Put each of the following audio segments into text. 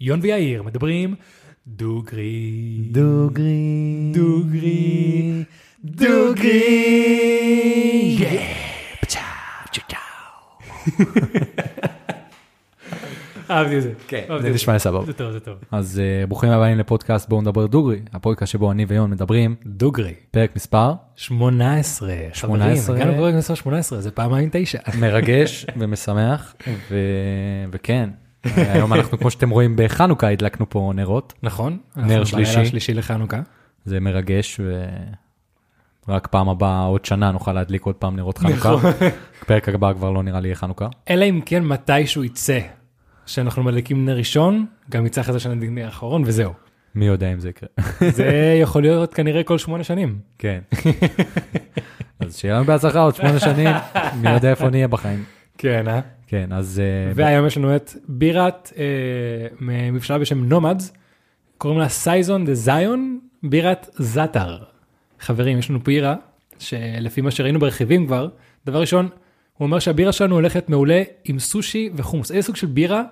יון ויאיר מדברים דוגרי. דוגרי. דוגרי. דוגרי. אהבתי את זה. כן, זה נשמע סבבה. זה טוב, זה טוב. אז אה, ברוכים הבאים לפודקאסט בואו נדבר דוגרי, הפודקאסט שבו אני ויון מדברים, דוגרי. פרק מספר 18. 18. חברים, הגענו לפרק מספר 18, זה פעמיים תשע. מרגש ומשמח, וכן, היום אנחנו כמו שאתם רואים בחנוכה הדלקנו פה נרות, נכון? נר אנחנו שלישי. בלילה השלישי לחנוכה. זה מרגש, ורק פעם הבאה, עוד שנה נוכל להדליק עוד פעם נרות חנוכה, נכון. פרק הבא כבר לא נראה לי יהיה חנוכה. אלא אם כן מתישהו יצא שאנחנו מדליקים נר ראשון, גם יצא אחרי זה שנדליק נר אחרון וזהו. מי יודע אם זה יקרה. זה יכול להיות כנראה כל שמונה שנים. כן. אז שיהיה לנו בהצלחה עוד שמונה שנים, מי יודע איפה נהיה בחיים. כן, אה? כן, אז אה, והיום יש לנו את בירת אה, ממבשלה בשם נומדס, קוראים לה סייזון דה זיון, בירת זאטר. חברים, יש לנו בירה שלפי מה שראינו ברכיבים כבר, דבר ראשון, הוא אומר שהבירה שלנו הולכת מעולה עם סושי וחומוס. איזה סוג של בירה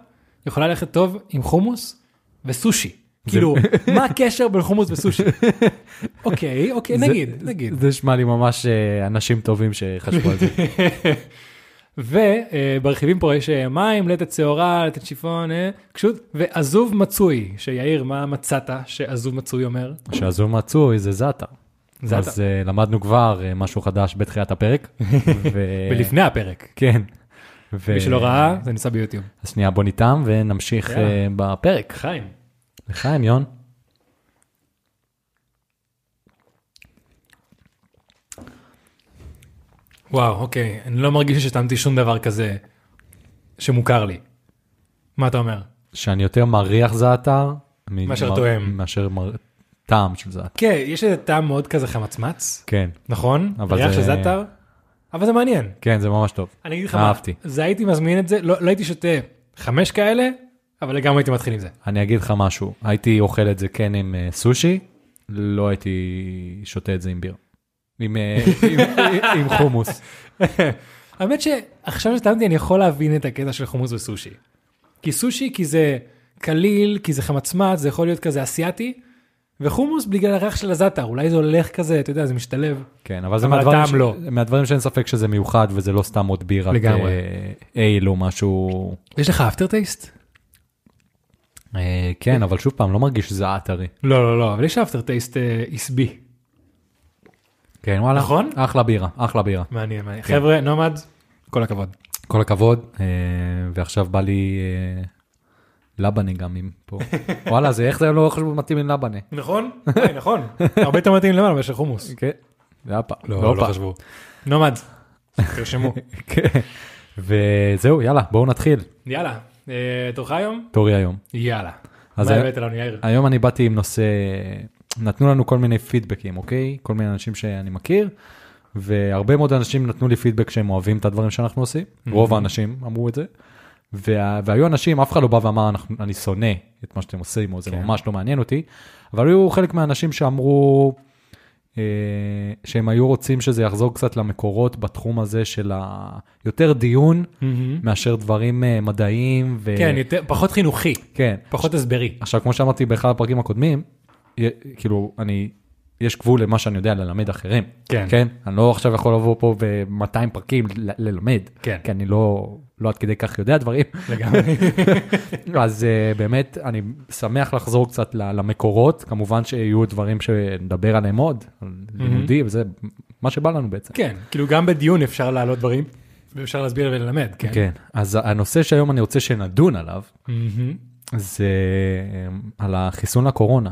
יכולה ללכת טוב עם חומוס וסושי? כאילו, מה הקשר בין חומוס וסושי? אוקיי, אוקיי, נגיד, נגיד. זה נשמע לי ממש אה, אנשים טובים שחשבו על זה. וברכיבים פה יש אה, מים, לטת שעורה, לטת שיפון, אה, פשוט, ועזוב מצוי, שיאיר, מה מצאת שעזוב מצוי אומר? שעזוב מצוי זה זאטה. זאטה. אז אה, למדנו כבר אה, משהו חדש בתחילת הפרק. ו- ולפני הפרק. כן. ו- מי שלא ראה, זה נמצא ביוטיוב. אז שנייה בוא ניתם ונמשיך. אה, בפרק. חיים. לחיים יון. וואו, אוקיי, אני לא מרגיש ששתמתי שום דבר כזה שמוכר לי. מה אתה אומר? שאני יותר מריח זעתר. מאשר טועם. מאשר מר- טעם של זעתר. כן, יש איזה טעם מאוד כזה חמצמץ, כן. נכון? אבל ריח זה- של זאטר, אבל זה מעניין. כן זה ממש טוב. אני אגיד לך מה, אהבתי. זה הייתי מזמין את זה, לא לא הייתי שותה חמש כאלה, אבל לגמרי הייתי מתחיל עם זה. אני אגיד לך משהו, הייתי אוכל את זה כן עם אה, סושי, לא הייתי שותה את זה עם ביר. עם, אה, עם, חומוס. האמת שעכשיו שטענתי אני יכול להבין את הקטע של חומוס וסושי. כי סושי כי זה קליל, כי זה חמצמץ, זה יכול להיות כזה אסיאתי, וחומוס בגלל הריח של הזאטר, אולי זה הולך כזה, אתה יודע, זה משתלב. כן, אבל זה מהדברים, ש... לא. מהדברים שאין ספק שזה מיוחד וזה לא סתם עוד בירת לגמרי. אה, אייל או משהו. יש לך אפטר טייסט? אה, כן, אבל שוב פעם, לא מרגיש שזה עטרי. לא, לא, לא, אבל יש אפטר טייסט עשבי. כן, וואלה. נכון? אחלה בירה, אחלה בירה. מעניין, מעניין. חבר'ה, נומד, כל הכבוד. כל הכבוד, אה, ועכשיו בא לי אה, לבנה גם עם פה. וואלה, זה איך זה לא חשוב מתאים עם לבנה. נכון? היי, נכון. הרבה יותר מתאים למעלה מאשר חומוס. כן, זה הפה. לא, לא חשבו. נומד, תרשמו. כן. וזהו, יאללה, בואו נתחיל. יאללה, אה, תורך היום? תורי היום. יאללה. אז מה הבאת לנו יאיר? היום אני באתי עם נושא, נתנו לנו כל מיני פידבקים, אוקיי? כל מיני אנשים שאני מכיר, והרבה מאוד אנשים נתנו לי פידבק שהם אוהבים את הדברים שאנחנו עושים, רוב האנשים אמרו את זה, וה, והיו אנשים, אף אחד לא בא ואמר, "אנחנו- אני שונא את מה שאתם עושים, או זה כן. ממש לא מעניין אותי, אבל היו חלק מהאנשים שאמרו, אה, שהם היו רוצים שזה יחזור קצת למקורות בתחום הזה של ה... יותר דיון מהמם. מאשר דברים אה, מדעיים. ו... כן, יותר- פחות חינוכי, כן. פחות הסברי. עכשיו, כמו שאמרתי באחד הפרקים הקודמים, כאילו, אני, יש גבול למה שאני יודע ללמד אחרים. כן. כן? אני לא עכשיו יכול לבוא פה ב-200 פרקים ללמד. כן. כי אני לא, לא עד כדי כך יודע דברים. לגמרי. אז uh, באמת, אני שמח לחזור קצת למקורות. כמובן שיהיו דברים שנדבר עליהם עוד, על לימודי, וזה מה שבא לנו בעצם. כן, כאילו גם בדיון אפשר להעלות דברים, ואפשר להסביר וללמד, כן? כן. אז הנושא שהיום אני רוצה שנדון עליו, מהמם. זה אה, על החיסון לקורונה.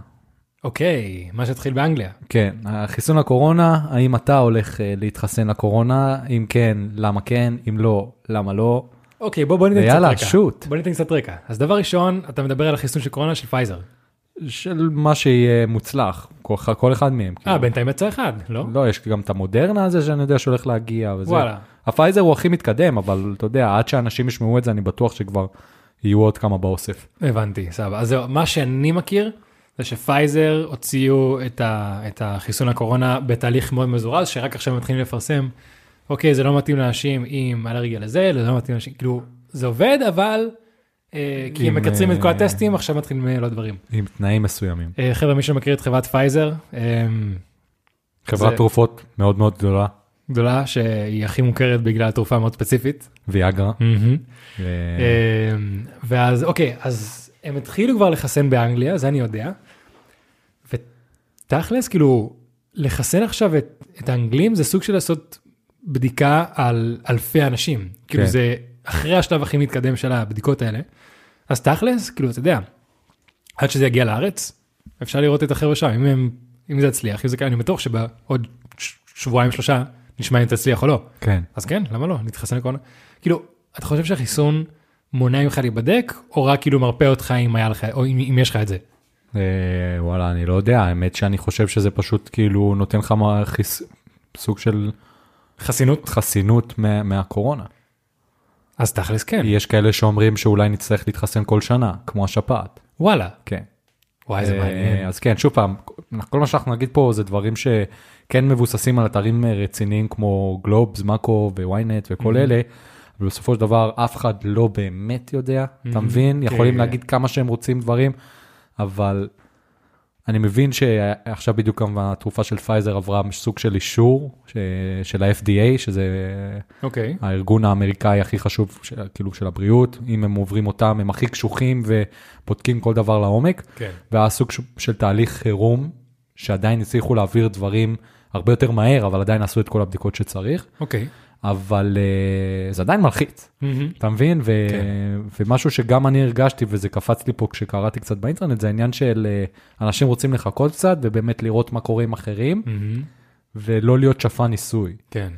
אוקיי, מה שהתחיל באנגליה. כן, החיסון לקורונה, האם אתה הולך אה, להתחסן לקורונה? אם כן, למה כן? אם לא, למה לא? אוקיי, בוא בוא ניתן קצת רקע. ויאללה, shoot. בוא ניתן קצת רקע. אז דבר ראשון, אתה מדבר על החיסון של קורונה של פייזר. של מה שיהיה מוצלח, כל, כל אחד מהם. אה, כאילו. בינתיים יצא אחד, לא? לא, יש גם את המודרנה הזה שאני יודע שהולך להגיע וזה. וואלה. הפייזר הוא הכי מתקדם, אבל אתה יודע, עד שאנשים ישמעו את זה, אני בטוח שכבר יהיו עוד כמה באוסף. הבנתי, סבבה. אז זהו, מה שאני מכיר, זה שפייזר הוציאו את, ה, את החיסון הקורונה בתהליך מאוד מזורז, שרק עכשיו מתחילים לפרסם, אוקיי, זה לא מתאים לאנשים עם אלרגיה לזה, זה לא מתאים לאנשים, כאילו, זה עובד, אבל אה, כי הם מקצרים את כל אה, הטסטים, עכשיו מתחילים אה, לא דברים. עם תנאים מסוימים. חבר'ה, מי שמכיר את חברת פייזר, חברת תרופות מאוד מאוד גדולה, גדולה שהיא הכי מוכרת בגלל תרופה מאוד ספציפית. ויאגרה. ואז אוקיי, אז הם התחילו כבר לחסן באנגליה, זה אני יודע. ותכלס, כאילו, לחסן עכשיו את, את האנגלים זה סוג של לעשות בדיקה על אלפי אנשים. כאילו כן. זה אחרי השלב הכי מתקדם של הבדיקות האלה. אז תכלס, כאילו, אתה יודע, עד שזה יגיע לארץ, אפשר לראות את החבר'ה שם, אם, הם, אם זה יצליח, אם זה כאן, אני בטוח שבעוד שבועיים שלושה נשמע אם תצליח או לא. כן. אז כן, למה לא? נתחסן לקורונה. כאילו, אתה חושב שהחיסון מונע ממך להיבדק, או רק כאילו מרפא אותך אם היה לך, או אם, אם יש לך את זה? אה, וואלה, אני לא יודע, האמת שאני חושב שזה פשוט כאילו נותן לך חיס- סוג של חסינות? חסינות מה- מהקורונה. אז תכלס כן. יש כאלה שאומרים שאולי נצטרך להתחסן כל שנה, כמו השפעת. וואלה. כן. וואי, זה אה, מעניין. אז כן, שוב פעם, כל מה שאנחנו נגיד פה זה דברים שכן מבוססים על אתרים אה, רציניים כמו גלובס, מאקו וויינט וכל Mhm. אלה, אבל בסופו של דבר אף אחד לא באמת יודע, אתה Mhm. מבין? יכולים כן. להגיד כמה שהם רוצים דברים, אבל אני מבין שעכשיו בדיוק גם התרופה של פייזר עברה סוג של אישור ש- של ה-FDA, שזה אוקיי. הארגון האמריקאי הכי חשוב, של, כאילו של הבריאות, אם הם עוברים אותם, הם הכי קשוחים ובודקים כל דבר לעומק. כן. והיה סוג ש- של תהליך חירום, שעדיין הצליחו להעביר דברים הרבה יותר מהר, אבל עדיין עשו את כל הבדיקות שצריך, אוקיי. אבל uh, זה עדיין מלחיץ. אתה מבין? ו- כן. ומשהו שגם אני הרגשתי, וזה קפץ לי פה כשקראתי קצת באינטרנט, זה העניין של uh, אנשים רוצים לחכות קצת, ובאמת לראות מה קורה עם אחרים. ולא להיות שפן ניסוי. כן.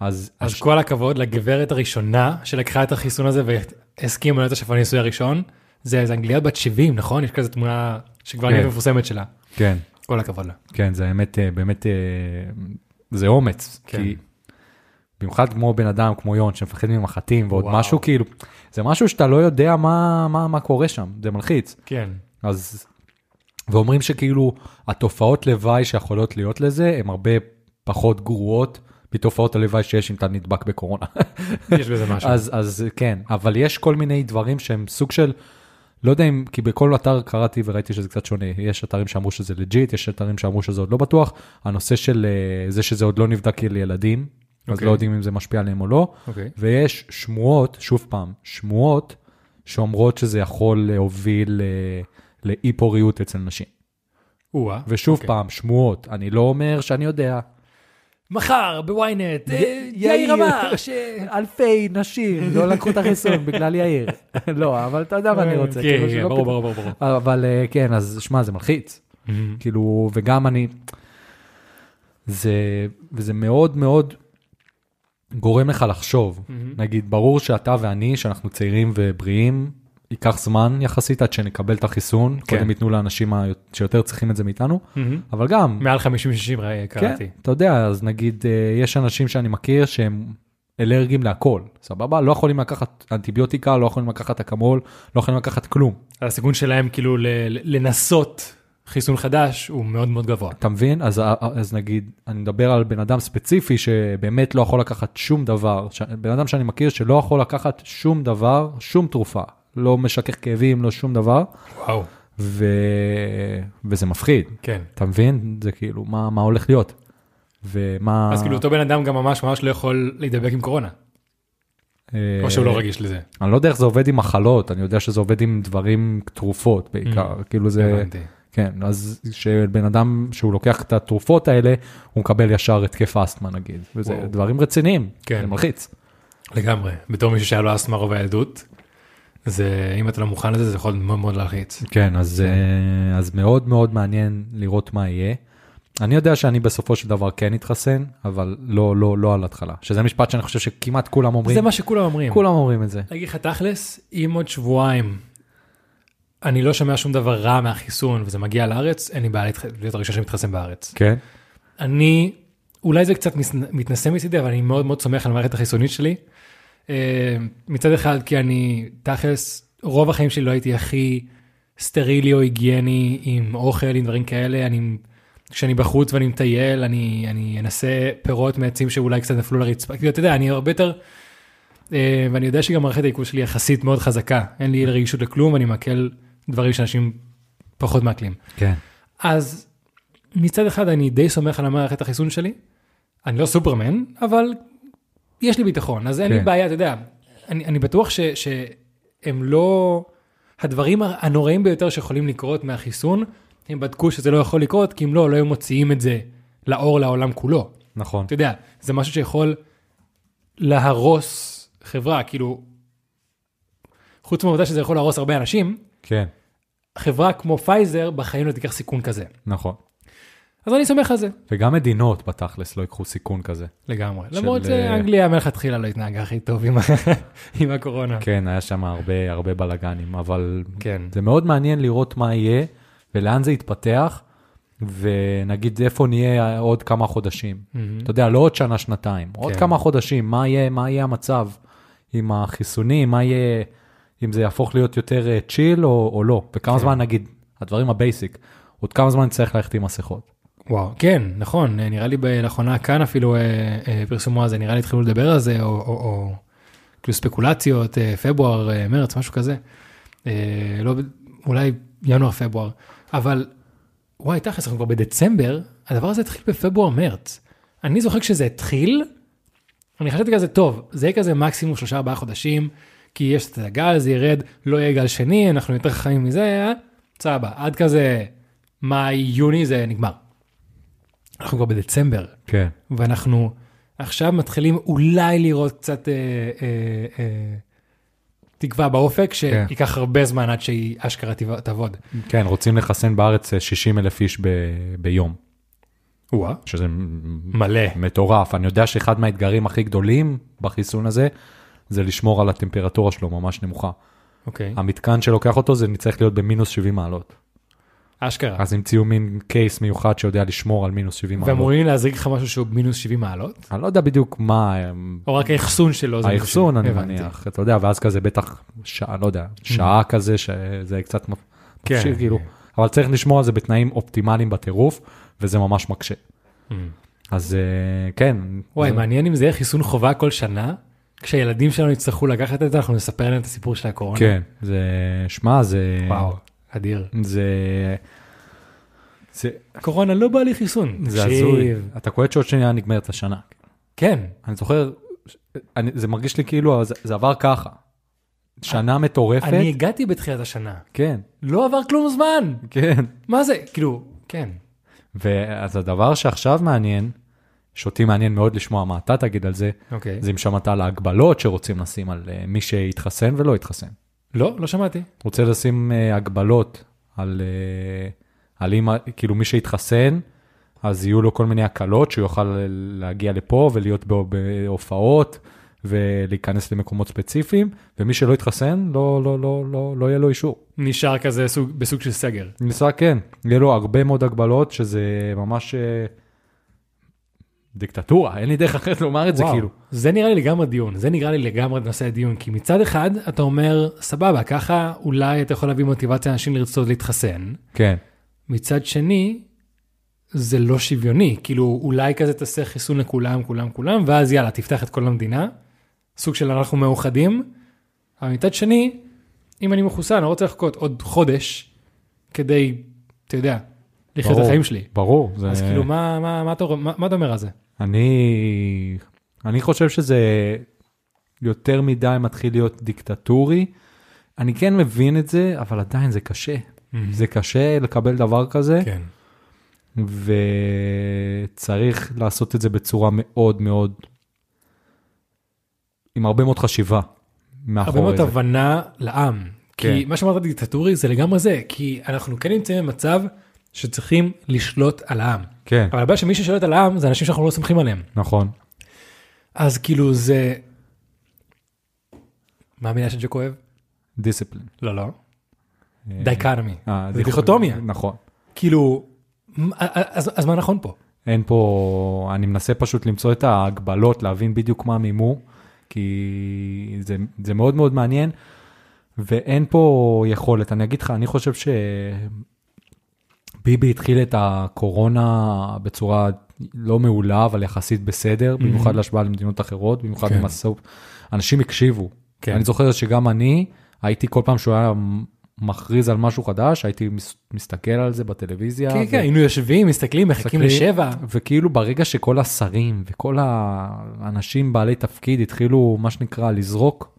אז, אז אז כל הכבוד לגברת הראשונה שלקחה את החיסון הזה והסכימה להיות השפן הניסוי הראשון. זה איזה אנגליה בת 70, נכון? יש כזה תמונה שכבר כן. נהיית מפורסמת שלה. כן, כל הכבוד לה. כן, זה האמת, אה, באמת, אה, זה אומץ, כן. כי במיוחד כמו בן אדם כמו יון שמפחד ממחטים ועוד וואו. משהו כאילו, זה משהו שאתה לא יודע מה, מה, מה קורה שם, זה מלחיץ. כן. אז, ואומרים שכאילו התופעות לוואי שיכולות להיות לזה, הן הרבה פחות גרועות מתופעות הלוואי שיש אם אתה נדבק בקורונה. יש בזה משהו. אז, אז כן, אבל יש כל מיני דברים שהם סוג של, לא יודע אם, כי בכל אתר קראתי וראיתי שזה קצת שונה, יש אתרים שאמרו שזה legit, יש אתרים שאמרו שזה עוד לא בטוח, הנושא של אה, זה שזה עוד לא נבדק לילדים, אז אוקיי. לא יודעים אם זה משפיע עליהם או לא, אוקיי. ויש שמועות, שוב פעם, שמועות שאומרות שזה יכול להוביל אה, לאי פוריות אצל נשים. או-אה. ושוב אוקיי. פעם, שמועות, אני לא אומר שאני יודע. מחר ב ynet, אה, יאיר. אמר ש... אלפי נשים לא לקחו את החיסון בגלל יאיר. לא, אבל אתה יודע מה אני רוצה. כן, כאילו כן, שלא ברור, ברור, ברור. אבל אה, כן, אז שמע, זה מלחיץ. מהמם. כאילו, וגם אני, זה, מאוד מאוד גורם לך לחשוב. מהמם. נגיד, ברור שאתה ואני, שאנחנו צעירים ובריאים, ייקח זמן יחסית עד שנקבל את החיסון, כן. קודם ייתנו לאנשים ה- שיותר צריכים את זה מאיתנו, מהמם. אבל גם, מעל 50-60 כן, קראתי. אתה יודע, אז נגיד, אה, יש אנשים שאני מכיר שהם אלרגיים להכל, סבבה? לא יכולים לקחת אנטיביוטיקה, לא יכולים לקחת אקמול, לא יכולים לקחת כלום. הסיכון שלהם כאילו ל- לנסות חיסון חדש הוא מאוד מאוד גבוה. אתה מבין? אז, אז נגיד, אני מדבר על בן אדם ספציפי שבאמת לא יכול לקחת שום דבר, ש... בן אדם שאני מכיר שלא יכול לקחת שום דבר, שום תרופה, לא משכך כאבים, לא שום דבר, וואו. ו... וזה מפחיד, כן. אתה מבין? זה כאילו, מה, מה הולך להיות? ומה... אז כאילו אותו בן אדם גם ממש ממש לא יכול להידבק עם קורונה, אה, או שהוא לא רגיש לזה. אני לא יודע איך זה עובד עם מחלות, אני יודע שזה עובד עם דברים, תרופות בעיקר, Mm. כאילו זה... הבנתי. כן, אז שבן אדם שהוא לוקח את התרופות האלה, הוא מקבל ישר התקף אסתמה נגיד, וזה וואו. דברים רציניים, כן. זה מלחיץ. לגמרי. בתור מישהו שהיה לו אסתמה רוב הילדות, זה אם אתה לא מוכן לזה זה יכול מאוד מאוד להלחיץ. כן, אז, אה, אז מאוד מאוד מעניין לראות מה יהיה. אני יודע שאני בסופו של דבר כן אתחסן, אבל לא, לא, לא על התחלה, שזה משפט שאני חושב שכמעט כולם אומרים, זה מה שכולם אומרים. כולם אומרים את זה. להגיד לך תכלס, אם עוד שבועיים אני לא שומע שום דבר רע מהחיסון וזה מגיע לארץ, אין לי בעיה להיות הראשון שמתחסן בארץ. כן, אני, אולי זה קצת מתנשא מצידי, אבל אני מאוד מאוד סומך על המערכת החיסונית שלי. אה, מצד אחד, כי אני, תכלס, רוב החיים שלי לא הייתי הכי סטרילי או היגייני עם אוכל, עם דברים כאלה. אני, כשאני בחוץ ואני מטייל, אני, אני אנסה פירות מעצים שאולי קצת נפלו לרצפה. כאילו, אתה יודע, אני הרבה יותר, אה, ואני יודע שגם מערכת העיכול שלי יחסית מאוד חזקה, אין לי רגישות לכלום, ואני מעכל דברים שאנשים פחות מעכלים. כן. אז מצד אחד אני די סומך על המערכת החיסון שלי, אני לא סופרמן, אבל יש לי ביטחון, אז אין לי כן. בעיה, אתה יודע, אני, אני בטוח ש, שהם לא, הדברים הנוראים ביותר שיכולים לקרות מהחיסון, הם בדקו שזה לא יכול לקרות, כי אם לא, לא היו מוציאים את זה לאור לעולם כולו. נכון. אתה יודע, זה משהו שיכול להרוס חברה, כאילו, חוץ מהעובדה שזה יכול להרוס הרבה אנשים, כן, חברה כמו פייזר בחיים לא תיקח סיכון כזה. נכון. אז אני סומך על זה. וגם מדינות בתכלס לא ייקחו סיכון כזה. לגמרי. של, למרות אה, שאנגליה מלכתחילה לא התנהגה הכי טוב עם, ה- עם הקורונה. כן, היה שם הרבה הרבה בלאגנים, אבל כן. זה מאוד מעניין לראות מה יהיה ולאן זה יתפתח, ונגיד איפה נהיה עוד כמה חודשים. מהמם. אתה יודע, לא עוד שנה, שנתיים, עוד כן. כמה חודשים, מה יהיה, מה יהיה המצב עם החיסונים, מה יהיה, אם זה יהפוך להיות יותר צ'יל או, או לא, וכמה כן. זמן נגיד, הדברים ה basic, עוד כמה זמן נצטרך ללכת עם מסכות. וואו, כן, נכון, אה, נראה לי לאחרונה כאן אפילו אה, אה, פרסמו על זה, נראה לי התחילו לדבר על זה, או, או, או כאילו ספקולציות, אה, פברואר, אה, מרץ, משהו כזה. אה, לא, אולי ינואר, פברואר, אבל וואי, תכלס, אנחנו כבר בדצמבר, הדבר הזה התחיל בפברואר, מרץ. אני זוכר כשזה התחיל, אני חשבתי כזה, טוב, זה יהיה כזה מקסימום שלושה ארבעה חודשים, כי יש את הגל, זה ירד, לא יהיה גל שני, אנחנו יותר חכמים מזה, אה? סבבה, עד כזה מאי, יוני זה נגמר. אנחנו כבר בדצמבר, כן. ואנחנו עכשיו מתחילים אולי לראות קצת אה, אה, אה, תקווה באופק, שייקח הרבה זמן עד שהיא אשכרה תעבוד. כן, רוצים לחסן בארץ 60 אלף איש ב, ביום, וואה. שזה מלא. מטורף. אני יודע שאחד מהאתגרים הכי גדולים בחיסון הזה, זה לשמור על הטמפרטורה שלו ממש נמוכה. אוקיי. המתקן שלוקח אותו זה צריך להיות במינוס 70 מעלות. אשכרה. אז המציאו מין קייס מיוחד שיודע לשמור על מינוס 70 מעלות. ואמורים להזריק לך משהו שהוא מינוס 70 מעלות? אני לא יודע בדיוק מה או רק האחסון שלו? האחסון 70? אני. מניח, אתה יודע, ואז כזה בטח שעה, לא יודע, שעה כזה שזה קצת כן. מפשיר כאילו, אבל צריך לשמור על זה בתנאים אופטימליים בטירוף, וזה ממש מקשה. Mm. אז אה, כן. וואי, מעניין אם זה יהיה חיסון חובה כל שנה, כשהילדים שלנו יצטרכו לקחת את זה, אנחנו נספר להם את הסיפור של הקורונה. כן, זה, שמע, זה, וואו, אדיר. זה, זה, קורונה לא בא לי חיסון. זה. הזוי, אתה קולט שעוד שנייה נגמרת השנה. כן, אני זוכר, אני, זה מרגיש לי כאילו זה, זה עבר ככה. שנה מטורפת, אני הגעתי בתחילת השנה. כן, לא עבר כלום זמן. כן. מה זה? כאילו, כן. ואז הדבר שעכשיו מעניין, שאותי מעניין מאוד לשמוע מה אתה תגיד על זה, אוקיי. זה אם שמעת על ההגבלות שרוצים לשים על אה, מי שהתחסן ולא התחסן. לא, לא שמעתי. רוצה לשים אה, הגבלות על, אה, על אם, כאילו מי שהתחסן, אז יהיו לו כל מיני הקלות, שהוא יוכל להגיע לפה ולהיות בו- בהופעות ולהיכנס למקומות ספציפיים, ומי שלא התחסן, לא, לא, לא, לא, לא יהיה לו אישור. נשאר כזה סוג, בסוג של סגר. ניסה כן, יהיה לו הרבה מאוד הגבלות, שזה ממש אה, דיקטטורה, אין לי דרך אחרת לומר את זה, וואו, כאילו. זה נראה לי לגמרי דיון, זה נראה לי לגמרי נושא הדיון, כי מצד אחד אתה אומר, סבבה, ככה אולי אתה יכול להביא מוטיבציה לאנשים לרצות להתחסן, כן, מצד שני, זה לא שוויוני, כאילו אולי כזה תעשה חיסון לכולם, כולם, כולם, ואז יאללה, תפתח את כל המדינה, סוג של אנחנו מאוחדים, אבל מצד שני, אם אני מחוסן, אני לא רוצה לחכות עוד חודש כדי, אתה יודע, לחיות את. החיים שלי. ברור. זה... אז כאילו, מה, מה, מה, אתה, מה, מה אתה אומר על זה? אני, אני חושב שזה יותר מדי מתחיל להיות דיקטטורי. אני כן מבין את זה, אבל עדיין זה קשה. זה קשה לקבל דבר כזה, כן. וצריך לעשות את זה בצורה מאוד מאוד, עם הרבה מאוד חשיבה הרבה מאחורי מאוד זה. הבנה לעם. כי כן. מה שאמרת דיקטטורי זה לגמרי זה, כי אנחנו כן נמצאים במצב שצריכים לשלוט על העם. כן, אבל הבעיה שמי ששולט על העם זה אנשים שאנחנו לא סומכים עליהם. נכון. אז כאילו זה... מה המילה שג'ק אוהב? דיסציפלין. לא, לא. דייקנומי. אה, זה דיכוטומיה. נכון. כאילו, אז אז מה נכון פה? אין פה, אני מנסה פשוט למצוא את ההגבלות, להבין בדיוק מה מימו, כי זה, זה מאוד מאוד מעניין, ואין פה יכולת. אני אגיד לך, אני חושב שביבי התחיל את הקורונה בצורה לא מעולה, אבל יחסית בסדר, במיוחד להשוואה למדינות אחרות, במיוחד כן. הסופ, אנשים הקשיבו. כן. אני זוכר שגם אני, הייתי כל פעם שהוא היה מכריז על משהו חדש, הייתי מס- מסתכל על זה בטלוויזיה. כן, ו- כן, היינו יושבים, מסתכלים, מחכים לשבע. וכאילו ברגע שכל השרים וכל האנשים בעלי תפקיד התחילו, מה שנקרא, לזרוק,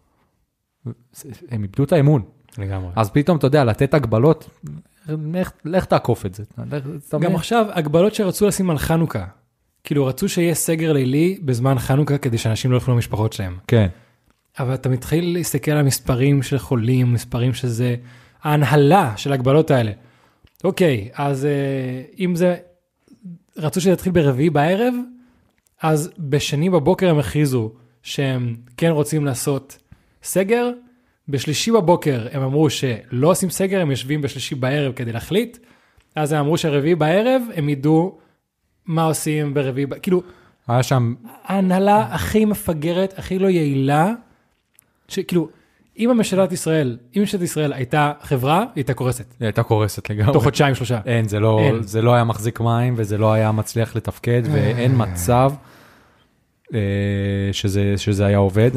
הם איבדו את האמון. לגמרי. אז פתאום, אתה יודע, לתת הגבלות, לך, לך תעקוף את זה. לך, גם? עכשיו, הגבלות שרצו לשים על חנוכה. כאילו, רצו שיהיה סגר לילי בזמן חנוכה כדי שאנשים לא יוכלו למשפחות שלהם. כן, אבל אתה מתחיל להסתכל על המספרים של חולים, מספרים שזה, ההנהלה של ההגבלות האלה. אוקיי, אז אה, אם זה, רצו שזה יתחיל ברביעי בערב, אז בשני בבוקר הם הכריזו שהם כן רוצים לעשות סגר, בשלישי בבוקר הם אמרו שלא עושים סגר, הם יושבים בשלישי בערב כדי להחליט, אז הם אמרו שרביעי בערב הם ידעו מה עושים ברביעי, כאילו, היה שם, ההנהלה הכי מפגרת, הכי לא יעילה, שכאילו, אם הממשלת ישראל, אם ממשלת ישראל הייתה חברה, היא הייתה קורסת. היא הייתה קורסת לגמרי. תוך חודשיים, שלושה. אין, זה לא, אין. זה לא היה מחזיק מים וזה לא היה מצליח לתפקד ואין מצב אה, שזה, שזה היה עובד.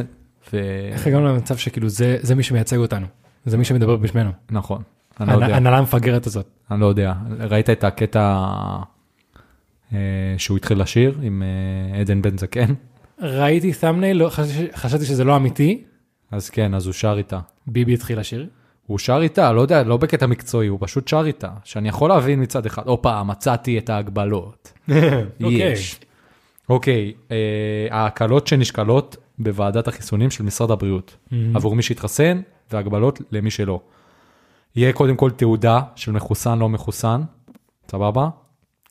ו... איך הגענו למצב שכאילו זה, זה מי שמייצג אותנו, זה מי שמדבר בשמנו. נכון, אני לא יודע. ההנהלה המפגרת הזאת. אני לא יודע. ראית את הקטע אה, שהוא התחיל לשיר עם אה, עדן בן זקן? ראיתי תמנייל, לא, חשבתי, חשבתי שזה לא אמיתי, אז כן, אז הוא שר איתה. ביבי התחיל לשיר. הוא שר איתה, לא יודע, לא בקטע מקצועי, הוא פשוט שר איתה. שאני יכול להבין מצד אחד, הופה, מצאתי את ההגבלות. יש. אוקיי, אה, ההקלות שנשקלות בוועדת החיסונים של משרד הבריאות, עבור מי שהתחסן והגבלות למי שלא. יהיה קודם כל תעודה של מחוסן לא מחוסן, סבבה?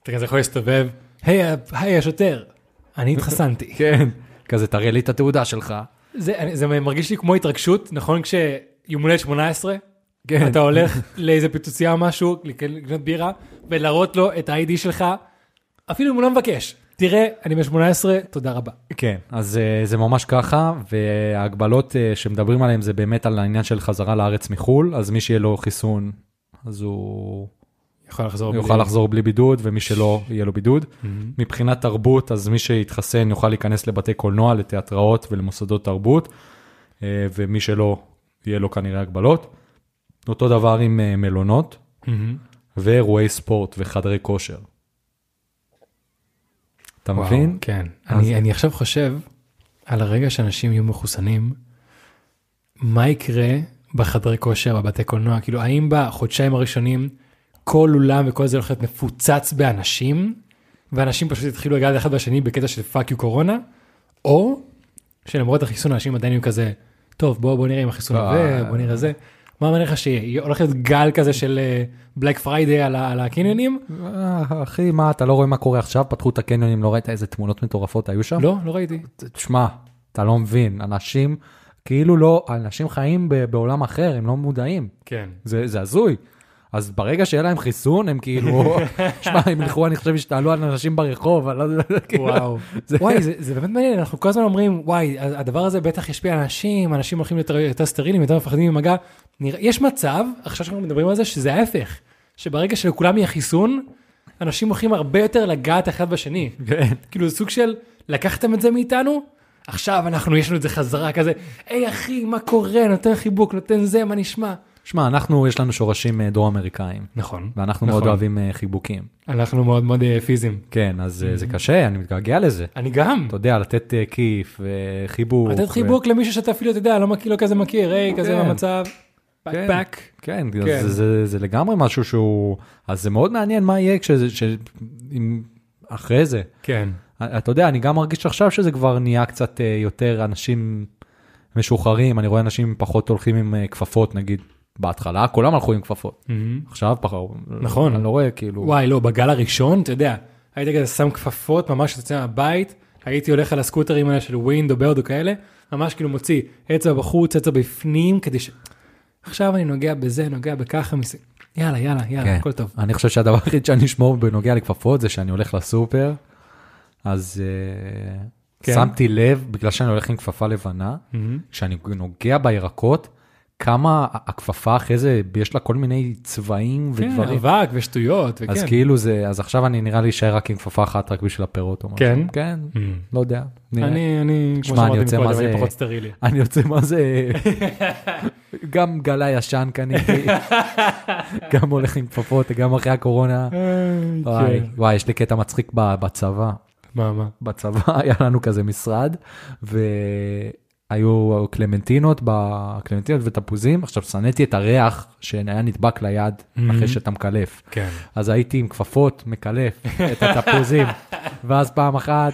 אתה כזה יכול להסתובב, היי, היי השוטר, אני התחסנתי. כן. כזה תראה לי את התעודה שלך. זה, זה מרגיש לי כמו התרגשות, נכון? כשיום הולדת 18, כן. אתה הולך לאיזה פיצוצייה או משהו, לקנות בירה, ולהראות לו את ה-ID שלך, אפילו אם הוא לא מבקש. תראה, אני בן 18, תודה רבה. כן, אז אה, זה ממש ככה, וההגבלות אה, שמדברים עליהן זה באמת על העניין של חזרה לארץ מחו"ל, אז מי שיהיה לו חיסון, אז הוא יכול לחזור. הוא יוכל לחזור בלי בידוד, ומי שלא, יהיה לו בידוד. מבחינת תרבות, אז מי שיתחסן יוכל להיכנס לבתי קולנוע, לתיאטראות ולמוסדות תרבות, אה, ומי שלא, יהיה לו כנראה הגבלות. אותו דבר עם מלונות, ואירועי ספורט וחדרי כושר. אתה מבין? כן. אז- אני, אני עכשיו חושב על הרגע שאנשים יהיו מחוסנים, מה יקרה בחדרי כושר, בבתי קולנוע? כאילו, האם בחודשיים הראשונים כל אולם וכל זה הולך להיות מפוצץ באנשים, ואנשים פשוט יתחילו לגעת אחד בשני בקטע של fuck you קורונה, או שלמרות החיסון אנשים עדיין יהיו כזה, טוב, בוא, בוא נראה אם החיסון. עובד, בוא נראה זה. מה אומר לך שיהיה? הולך להיות גל כזה של Black Friday על, הקניונים? אה, אחי, מה, אתה לא רואה מה קורה עכשיו? פתחו את הקניונים, לא ראית איזה תמונות מטורפות היו שם? לא, לא ראיתי. תשמע, אתה לא מבין, אנשים, כאילו לא, אנשים חיים בעולם אחר, הם לא מודעים. כן. זה, זה הזוי. אז ברגע שיהיה להם חיסון, הם כאילו, שמע, הם ילכו, אני חושב, ישתעלו על אנשים ברחוב, אני לא יודע, כאילו, וואו. זה- וואי, זה, באמת מעניין, אנחנו כל הזמן אומרים, וואי, הדבר הזה בטח ישפיע על אנשים, אנשים הולכים יותר, יותר סטרילים, יותר מפחדים ממגע. יש מצב, עכשיו שאנחנו מדברים על זה, שזה ההפך. שברגע שלכולם יהיה חיסון, אנשים הולכים הרבה יותר לגעת אחד בשני. כן. כאילו זה סוג של, לקחתם את זה מאיתנו, עכשיו אנחנו, יש לנו את זה חזרה כזה, היי אחי, מה קורה, נותן חיבוק, נותן זה, מה נשמע? שמע, אנחנו, יש לנו שורשים אה, דרום אמריקאים, נכון. ואנחנו נכון. מאוד אוהבים אה, חיבוקים. אנחנו מאוד מאוד אה, פיזיים. כן, אז אה, זה קשה, אני מתגעגע לזה. אני גם. אתה יודע, לתת כיף וחיבוק. לתת חיבוק למישהו שאתה אפילו, אתה יודע, לא מכיר, לא כזה מכיר, היי, כזה כן. במצב. כן. פק. כן, כן. זה, זה, זה לגמרי משהו שהוא, אז זה מאוד מעניין מה יהיה כשזה, ש... אם... אחרי זה. כן. אתה יודע, אני גם מרגיש עכשיו שזה כבר נהיה קצת יותר אנשים משוחררים, אני רואה אנשים פחות הולכים עם כפפות, נגיד, בהתחלה כולם הלכו עם כפפות, עכשיו פחות, נכון. אני לא רואה כאילו, וואי, לא, בגל הראשון, אתה יודע, הייתי כזה שם כפפות, ממש יוצא מהבית, הייתי הולך על הסקוטרים האלה של Wind או Bird או כאלה, ממש כאילו מוציא אצבע בחוץ, אצבע בפנים, כדי ש... עכשיו אני נוגע בזה, נוגע בככה, מס... יאללה, יאללה, יאללה, כן. הכל טוב. אני חושב שהדבר היחיד שאני אשמור בנוגע לכפפות זה שאני הולך לסופר, אז אה, כן. שמתי לב, בגלל שאני הולך עם כפפה לבנה, כשאני נוגע בירקות, כמה הכפפה אחרי זה, יש לה כל מיני צבעים כן, ודברים. אבק ושטויות, וכן. אז כאילו זה, אז עכשיו אני נראה לי אשאר רק עם כפפה אחת רק בשביל הפירות או משהו. כן? כן, Mm. לא יודע. אני, אני, כמו שאמרתי מקודם, אני פחות סטרילי. אני יוצא מה זה, גם גלה ישן קניתי, גם הולך עם כפפות, גם אחרי הקורונה. וואי, כן. וואי, יש לי קטע מצחיק בצבא. מה, מה? בצבא היה לנו כזה משרד, והיו קלמנטינות, קלמנטינות ותפוזים. עכשיו, שנאתי את הריח שהיה נדבק ליד אחרי שאתה מקלף. כן. אז הייתי עם כפפות מקלף את התפוזים, ואז פעם אחת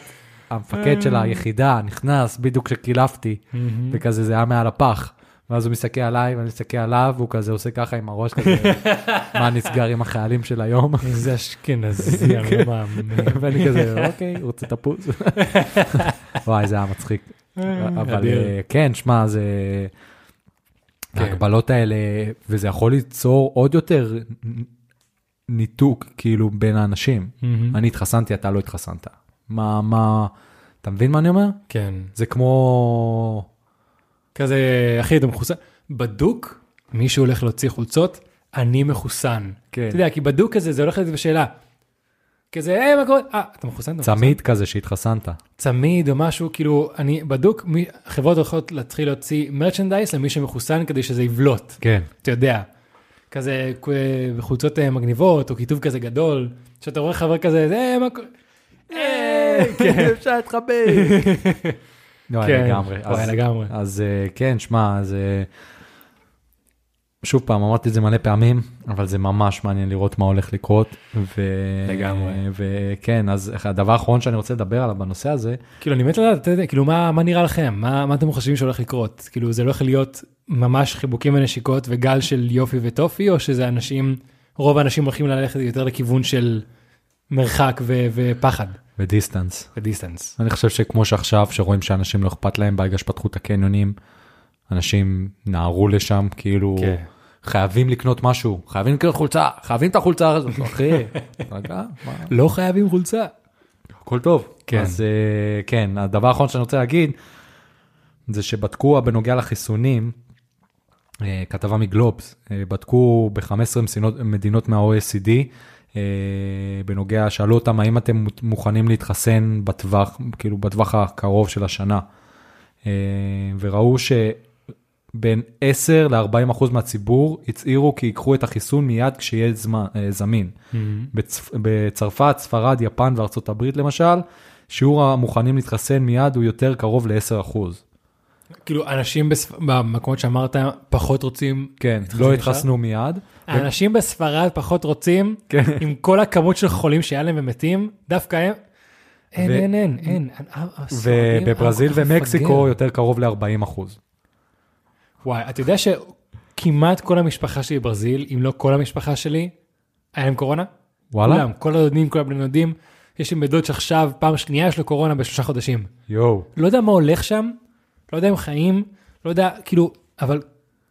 המפקד של היחידה נכנס בדיוק כשקילפתי, וכזה זה היה מעל הפח. ואז הוא מסתכל עליי ואני מסתכל עליו והוא כזה עושה ככה עם הראש כזה מה נסגר עם החיילים של היום איזה אשכנזי, אני לא מאמין. ואני כזה אוקיי רוצה תפוז. וואי זה היה מצחיק. אבל אדיר. אה, כן שמע זה כן. ההגבלות האלה וזה יכול ליצור עוד יותר ניתוק כאילו בין האנשים. אני התחסנתי אתה לא התחסנת. מה מה אתה מבין מה אני אומר? כן. זה כמו כזה, אחי, אתה מחוסן. בדוק, מישהו הולך להוציא חולצות, אני מחוסן. כן. אתה יודע, כי בדוק כזה, זה הולך להיות בשאלה. כזה, היי, מה קורה? אה, אתה מחוסן? צמיד כזה שהתחסנת. צמיד או משהו, כאילו, אני בדוק, חברות הולכות להתחיל להוציא מרצ'נדייס למי שמחוסן כדי שזה יבלוט, כן. אתה יודע. כזה בחולצות אה, מגניבות, או כיתוב כזה גדול, שאתה רואה חבר כזה, אה, מה קורה? אה, כן. אפשר להתחבק. לא, כן, לגמרי. אז- לגמרי. אז אה, כן, שמע, אז... שוב פעם, אמרתי את זה מלא פעמים, אבל זה ממש מעניין לראות מה הולך לקרות. ו... לגמרי. וכן, אז הדבר האחרון שאני רוצה לדבר עליו בנושא הזה, כאילו, אני מת לדעת, יודע, כאילו, מה מה נראה לכם? מה מה אתם חושבים שהולך לקרות? כאילו, זה לא יכול להיות ממש חיבוקים ונשיקות וגל של יופי וטופי, או שזה אנשים, רוב האנשים הולכים ללכת יותר לכיוון של מרחק ו- ופחד ב distance. ו distance. אני חושב שכמו שעכשיו, שרואים שאנשים לא אכפת להם ברגע שפתחו את הקניונים, אנשים נהרו לשם, כאילו, כן. חייבים לקנות משהו, חייבים לקנות חולצה, חייבים את החולצה הזאת, אחי, רגע, מה? לא חייבים חולצה. הכל טוב. כן. אז אה, כן, הדבר האחרון שאני רוצה להגיד, זה שבדקו בנוגע לחיסונים, אה, כתבה מגלובס, אה, בדקו ב-15 מדינות, מה-OECD, בנוגע, שאלו אותם האם אתם מוכנים להתחסן בטווח, כאילו בטווח הקרוב של השנה, וראו שבין 10 ל-40 אחוז מהציבור הצהירו כי ייקחו את החיסון מיד כשיהיה זמן, אה, זמין. בצ... בצרפת, ספרד, יפן וארצות הברית למשל, שיעור המוכנים להתחסן מיד הוא יותר קרוב ל-10%. כאילו, אנשים בספ... במקומות שאמרת פחות רוצים, כן, לא? התחסנו מיד. האנשים בספרד פחות רוצים, כן. עם כל הכמות של חולים שהיה להם ומתים, דווקא הם, אין, ו- אין, אין, אין. ובברזיל היה כל כך ומקסיקו. יותר קרוב ל-40%. וואי, אתה יודע שכמעט כל המשפחה שלי בברזיל, אם לא כל המשפחה שלי, היה להם קורונה? וואלה? כולם, כל הדודים, כל הבני דודים. יש לי בן דוד שעכשיו, פעם שנייה יש לו קורונה בשלושה חודשים. יואו. לא יודע מה הולך שם, לא יודע אם חיים, לא יודע, כאילו, אבל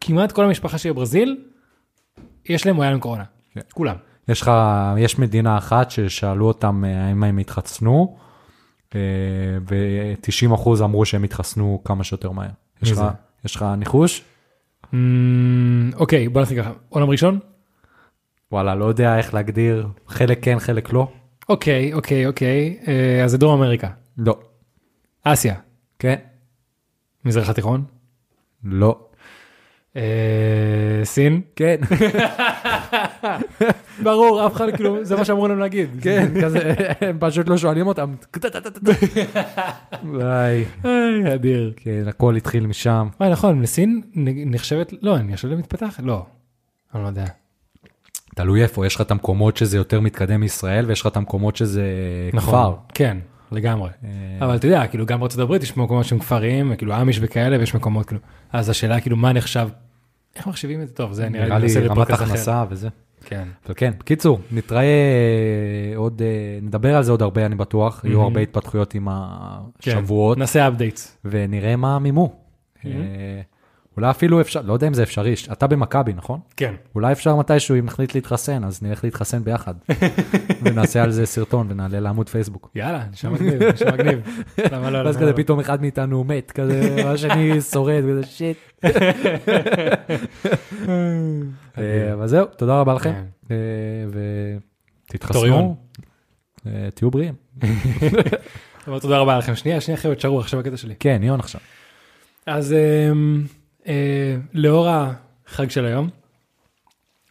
כמעט כל המשפחה שלי בברזיל, יש להם או היה להם קורונה. כן. כולם. יש לך, יש מדינה אחת ששאלו אותם אה, האם הם התחסנו, אה, ו-90% אמרו שהם התחסנו כמה שיותר מהר. מי זה? יש לך ניחוש? אמ, אוקיי, בוא נתחיל ככה. עולם ראשון? וואלה, לא יודע איך להגדיר, חלק כן, חלק לא. אוקיי, אוקיי, אוקיי. אה, אז זה דרום אמריקה. לא. אסיה. כן? מזרח התיכון. לא. אה, סין. כן. ברור, אף אחד כאילו, זה מה שאמרו לנו להגיד. כן, כזה, הם פשוט לא שואלים אותם. וואי, אדיר. כן, הכל התחיל משם. וואי, נכון, סין נ- נחשבת, לא, אני נחשבת למתפתחת? לא. אני לא יודע. תלוי איפה, יש לך את המקומות שזה יותר מתקדם מישראל, ויש לך את המקומות שזה כפר. נכון. כן, לגמרי. אה, אבל אתה יודע, כאילו גם בארצות הברית יש מקומות שהם כפריים, כאילו אמיש וכאלה, ויש מקומות כאילו, אז השאלה כאילו מה נחשב, איך מחשבים את זה טוב, זה נראה לי רמת. הכנסה וזה. כן. אבל כן, בקיצור, נתראה עוד, אה, נדבר על זה עוד הרבה, אני בטוח. יהיו. הרבה התפתחויות עם כן. השבועות, נעשה אפדייטס. ונראה מה מימו. אולי אפילו אפשר, לא יודע אם זה אפשרי, אתה במכבי, נכון? כן. אולי אפשר מתישהו, אם נחליט להתחסן, אז נלך להתחסן ביחד. ונעשה על זה סרטון ונעלה לעמוד פייסבוק. יאללה, נשמע מגניב, נשמע מגניב. למה לא? ואז כזה לא? פתאום אחד מאיתנו מת, כזה, והשני שורד, כזה שיט. אה, אבל זהו, תודה רבה לכם, כן. אה. ותתחסנו, אה, תהיו בריאים. תודה רבה לכם. שנייה, שנייה עוד שרוח, עכשיו הקטע שלי. כן, יון עכשיו. אז אמ, לאור החג של היום,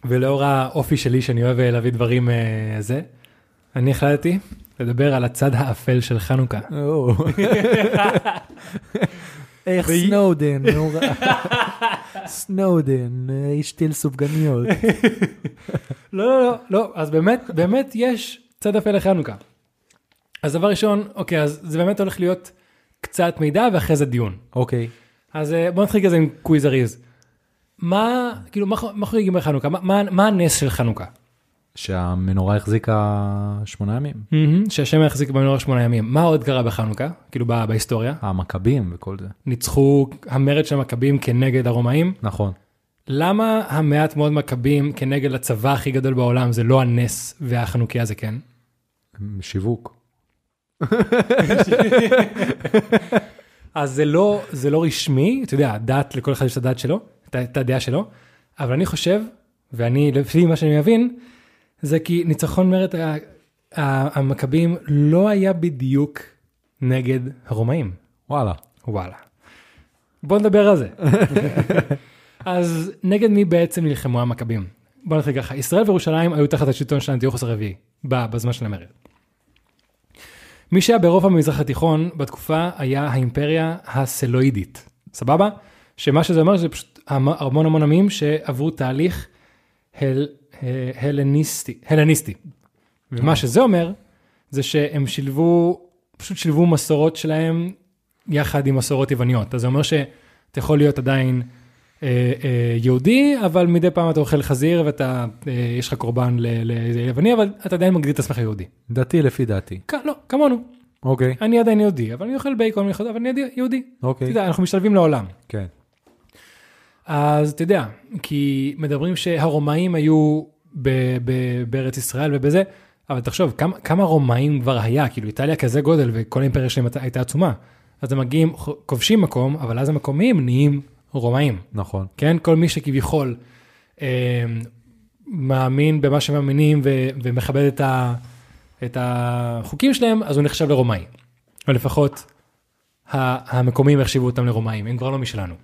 ולאור האופי שלי שאני אוהב אה, להביא דברים אה, זה, אני החלטתי לדבר על הצד האפל של חנוכה. איך והיא- סנודן, נורא. סנודן, אה, השתיל סופגניות. לא, לא, לא, לא, אז באמת, באמת יש צד אפל לחנוכה. אז דבר ראשון, אוקיי, אז זה באמת הולך להיות קצת מידע ואחרי זה דיון. אוקיי. אז אה, בוא נתחיל כזה עם קוויז אריז. מה, כאילו, מה מה חוגגים בחנוכה? מה- מה מה הנס של חנוכה? שהמנורה החזיקה שמונה ימים. שהשם יחזיק במנורה שמונה ימים. מה עוד קרה בחנוכה? כאילו ב- בהיסטוריה? המכבים וכל זה. ניצחו המרד של המכבים כנגד הרומאים. נכון. למה המעט מאוד מכבים כנגד הצבא הכי גדול בעולם זה לא הנס והחנוכיה זה כן? שיווק. אז זה לא, זה לא רשמי, אתה יודע, דת, לכל אחד יש את הדת שלו, את הדעה שלו, אבל אני חושב, ואני, לפי מה שאני מבין, זה כי ניצחון מרד המכבים לא היה בדיוק נגד הרומאים. וואלה. וואלה. בוא נדבר על זה. אז נגד מי בעצם נלחמו המכבים? בוא נתחיל ככה, ישראל וירושלים היו תחת השלטון של אנטיוכוס הרביעי, בזמן של המרד. מי שהיה באירופה במזרח התיכון בתקופה היה האימפריה הסלואידית, סבבה? שמה שזה אומר זה פשוט המ- המון המון עמים שעברו תהליך הל, הלניסטי, הלניסטי. ומה שזה אומר זה שהם שילבו, פשוט שילבו מסורות שלהם יחד עם מסורות יווניות. אז זה אומר שאתה יכול להיות עדיין יהודי, אבל מדי פעם אתה אוכל חזיר ואתה, אה, יש לך קורבן ליווני, אבל אתה עדיין מגדיר את עצמך יהודי. דתי לפי דעתי. לא, כמונו. אוקיי. אני עדיין יהודי, אבל אני אוכל בייקון, אבל אני יהודי. אתה אוקיי. יודע, אנחנו משתלבים לעולם. כן. אז אתה יודע, כי מדברים שהרומאים היו בארץ ישראל ובזה, אבל תחשוב, כמה, כמה רומאים כבר היה, כאילו איטליה כזה גודל וכל האימפריה שלהם הייתה- עצומה. אז הם מגיעים, כובשים מקום, אבל אז המקומיים נהיים רומאים, נכון. כן? כל מי שכביכול אה, מאמין במה שהם מאמינים ו- ומכבד את, ה- את החוקים שלהם, אז הוא נחשב לרומאי. או לפחות ה- המקומיים יחשיבו אותם לרומאים, הם כבר לא משלנו.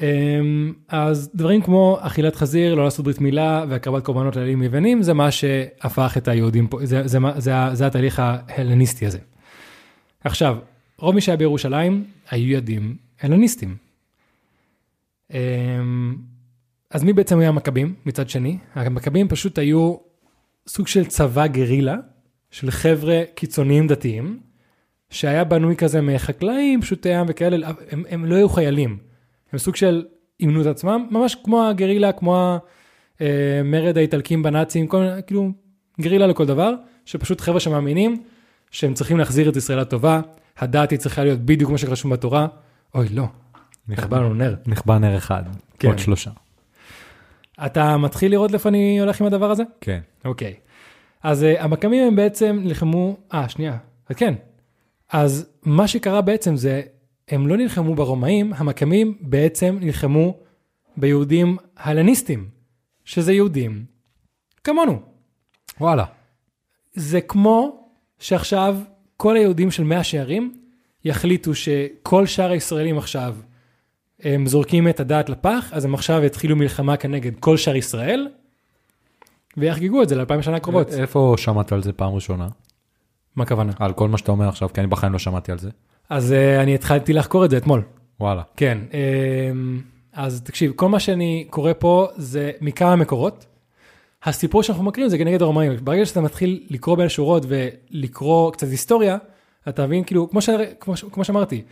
אמ, אז דברים כמו אכילת חזיר, לא לעשות ברית מילה והקרבת קורבנות לאלים יוונים, זה מה שהפך את היהודים פה, זה, זה, זה, זה התהליך ההלניסטי הזה. עכשיו, רוב מי שהיה בירושלים היו יהודים הלניסטים. אמ, אז מי בעצם היה המכבים מצד שני? המכבים פשוט היו סוג של צבא גרילה של חבר'ה קיצוניים דתיים, שהיה בנוי כזה מחקלאים, פשוטי עם וכאלה, הם, הם לא היו חיילים. הם סוג של אימנו את עצמם, ממש כמו הגרילה, כמו המרד האיטלקים בנאצים, כל, כאילו גרילה לכל דבר, שפשוט חבר'ה שמאמינים שהם צריכים להחזיר את ישראל לטובה, הדת היא צריכה להיות בדיוק כמו שרשום בתורה. אוי, לא, נכבה לנו נר. נכבה נר אחד. כן. עוד שלושה. אתה מתחיל לראות לאיפה אני הולך עם הדבר הזה? כן. אוקיי. אז uh, המכבים הם בעצם נלחמו, אה, שנייה, כן. אז מה שקרה בעצם זה, הם לא נלחמו ברומאים, המכבים בעצם נלחמו ביהודים הלניסטים, שזה יהודים כמונו. וואלה. זה כמו שעכשיו כל היהודים של מאה שערים יחליטו שכל שאר הישראלים עכשיו הם זורקים את הדעת לפח, אז הם עכשיו יתחילו מלחמה כנגד כל שאר ישראל, ויחגגו את זה לאלפיים שנה הקרובות. איפה שמעת על זה פעם ראשונה? מה הכוונה? על כל מה שאתה אומר עכשיו, כי אני בחיים לא שמעתי על זה. אז uh, אני התחלתי לחקור את זה אתמול. וואלה. כן, um, אז תקשיב, כל מה שאני קורא פה זה מכמה מקורות. הסיפור שאנחנו מכירים זה כנגד הרומאים. ברגע שאתה מתחיל לקרוא בין השורות ולקרוא קצת היסטוריה, אתה מבין, כאילו, כמו, ש... כמו, ש... כמו שאמרתי,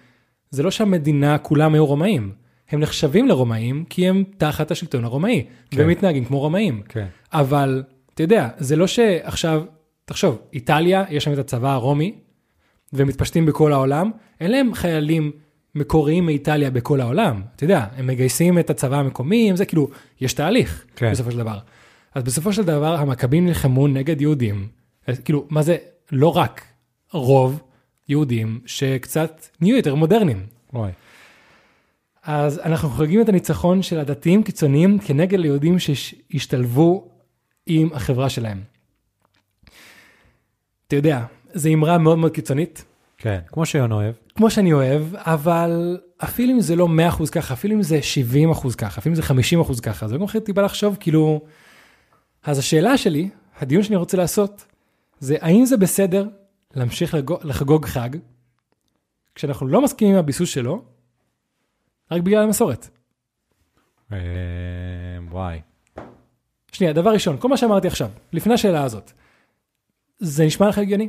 זה לא שהמדינה כולם היו רומאים. הם נחשבים לרומאים כי הם תחת השלטון הרומאי, כן. והם מתנהגים כמו רומאים. כן. אבל אתה יודע, זה לא שעכשיו, תחשוב, איטליה, יש שם את הצבא הרומי, והם מתפשטים בכל העולם, אין להם חיילים מקוריים מאיטליה בכל העולם. אתה יודע, הם מגייסים את הצבא המקומי, זה כאילו, יש תהליך כן. בסופו של דבר. אז בסופו של דבר המכבים נלחמו נגד יהודים, אז כאילו, מה זה, לא רק רוב יהודים שקצת נהיו יותר מודרניים. וואי. אז אנחנו חוגגים את הניצחון של הדתיים קיצוניים כנגד ליהודים שהשתלבו עם החברה שלהם. אתה יודע, זו אמרה מאוד מאוד קיצונית, כן, כמו שיון אוהב. כמו שאני אוהב, אבל אפילו אם זה לא 100% ככה, אפילו אם זה 70% ככה, אפילו אם זה 50% ככה, זה גם אחרי טיפה לחשוב, כאילו... אז השאלה שלי, הדיון שאני רוצה לעשות, זה האם זה בסדר להמשיך לחגוג, לחגוג חג, כשאנחנו לא מסכימים עם הביסוס שלו, רק בגלל המסורת. אה, וואי. שנייה, דבר ראשון, כל מה שאמרתי עכשיו, לפני השאלה הזאת, זה נשמע לך הגיוני?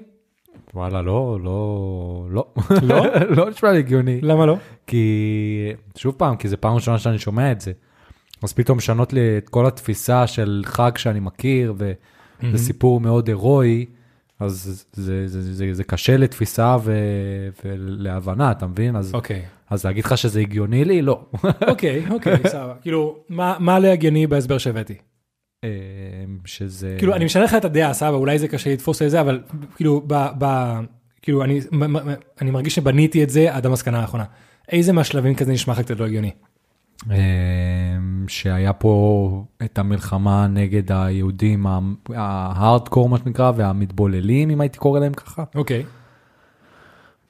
וואלה, לא, לא, לא. לא? לא נשמע לי הגיוני. למה לא? כי, שוב פעם, כי זה פעם ראשונה שאני שומע את זה. אז פתאום לשנות לי את כל התפיסה של חג שאני מכיר, וזה סיפור מאוד הירואי, אז זה, זה, זה, זה, זה קשה לתפיסה ו, ולהבנה, אתה מבין? אז, אוקיי. אז להגיד לך שזה הגיוני לי? לא. אוקיי, אוקיי, סבבה. כאילו, מה מה לא הגיוני בהסבר שהבאתי? אה, שזה... כאילו, אני משנה לך את הדעה, סבבה, אולי זה קשה לתפוס את זה, אבל כאילו, ב... ב כאילו, אני, אני מרגיש שבניתי את זה עד המסקנה האחרונה. איזה מהשלבים כזה נשמע לך קצת לא הגיוני? אה, שהיה פה את המלחמה נגד היהודים ההארדקור מה שנקרא והמתבוללים אם הייתי קורא להם ככה אוקיי.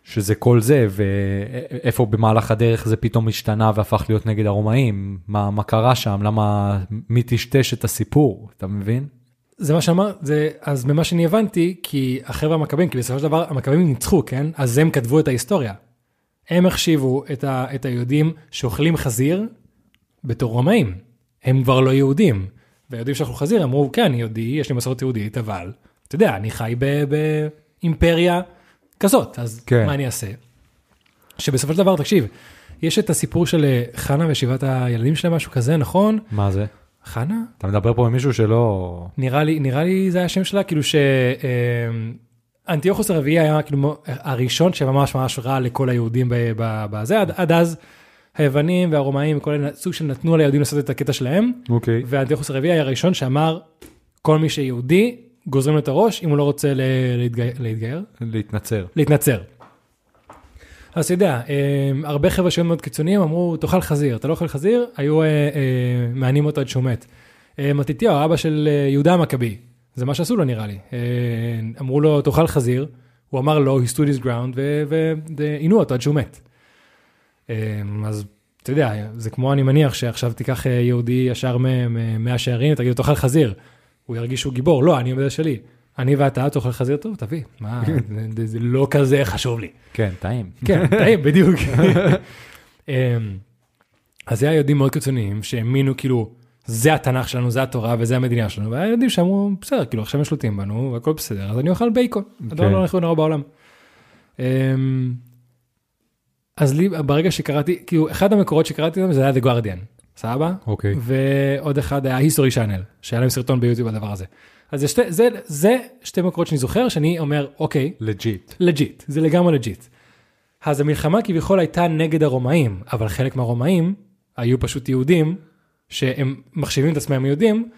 שזה כל זה ואיפה במהלך הדרך זה פתאום השתנה והפך להיות נגד הרומאים מה מה קרה שם למה מי טשטש את הסיפור אתה מבין? זה מה שאמר, זה, אז ממה שאני הבנתי, כי החבר'ה המכבים, כי בסופו של דבר המכבים ניצחו, כן? אז הם כתבו את ההיסטוריה. הם החשיבו את, ה, את היהודים שאוכלים חזיר בתור רומאים. הם כבר לא יהודים. והיהודים שאכלו חזיר אמרו, כן, אני יהודי, יש לי מסורת יהודית, אבל, אתה יודע, אני חי ב- באימפריה כזאת, אז כן. מה אני אעשה? שבסופו של דבר, תקשיב, יש את הסיפור של אה, חנה ושבעת הילדים שלהם, משהו כזה, נכון? מה זה? חנה? אתה מדבר פה עם מישהו שלא... נראה לי, נראה לי זה היה השם שלה, כאילו שאנטיוכוס הרביעי היה כאילו הראשון שממש ממש רע לכל היהודים בזה, עד, עד אז היוונים והרומאים וכל סוג של נתנו ליהודים לעשות את הקטע שלהם, אוקיי. ואנטיוכוס הרביעי היה הראשון שאמר, כל מי שיהודי, גוזרים לו את הראש אם הוא לא רוצה להתגייר, להתגייר? להתנצר. להתנצר. אז אתה יודע, אה, הרבה חבר'ה שהיו מאוד קיצוניים אמרו, תאכל חזיר, אתה לא אוכל חזיר, היו אה, אה, מענים אותו עד שהוא מת. אה, מתתיהו, אבא של אה, יהודה המכבי, זה מה שעשו לו נראה לי. אה, אמרו לו, תאכל חזיר, הוא אמר לא, he stood his ground, ועינו אותו עד שהוא מת. אה, אז אתה יודע, זה כמו אני מניח שעכשיו תיקח אה, יהודי ישר מהשערים, תגיד לו, תאכל חזיר, הוא ירגיש שהוא גיבור, לא, אני עומד שלי. אני ואתה תאכל חזיר טוב, תביא. מה, זה, זה לא כזה חשוב לי. כן, טעים. כן, טעים, בדיוק. אז זה היה יהודים מאוד קיצוניים שהאמינו כאילו, זה התנ"ך שלנו, זה התורה וזה המדינה שלנו, והיה יהודים שאמרו, בסדר, כאילו עכשיו הם שולטים בנו והכל בסדר, אז אני אוכל בייקון, הדבר כן. לא נכון נורא בעולם. אמ, אז לי, ברגע שקראתי, כאילו, אחד המקורות שקראתי אותם זה היה The Guardian, סבבה? אוקיי. ועוד אחד היה History Channel, שהיה להם סרטון ביוטיוב על הדבר הזה. אז זה שתי, זה, זה שתי מקורות שאני זוכר, שאני אומר, אוקיי, legit. legit, זה לגמרי legit. אז המלחמה כביכול הייתה נגד הרומאים, אבל חלק מהרומאים היו פשוט יהודים, שהם מחשיבים את עצמם יהודים,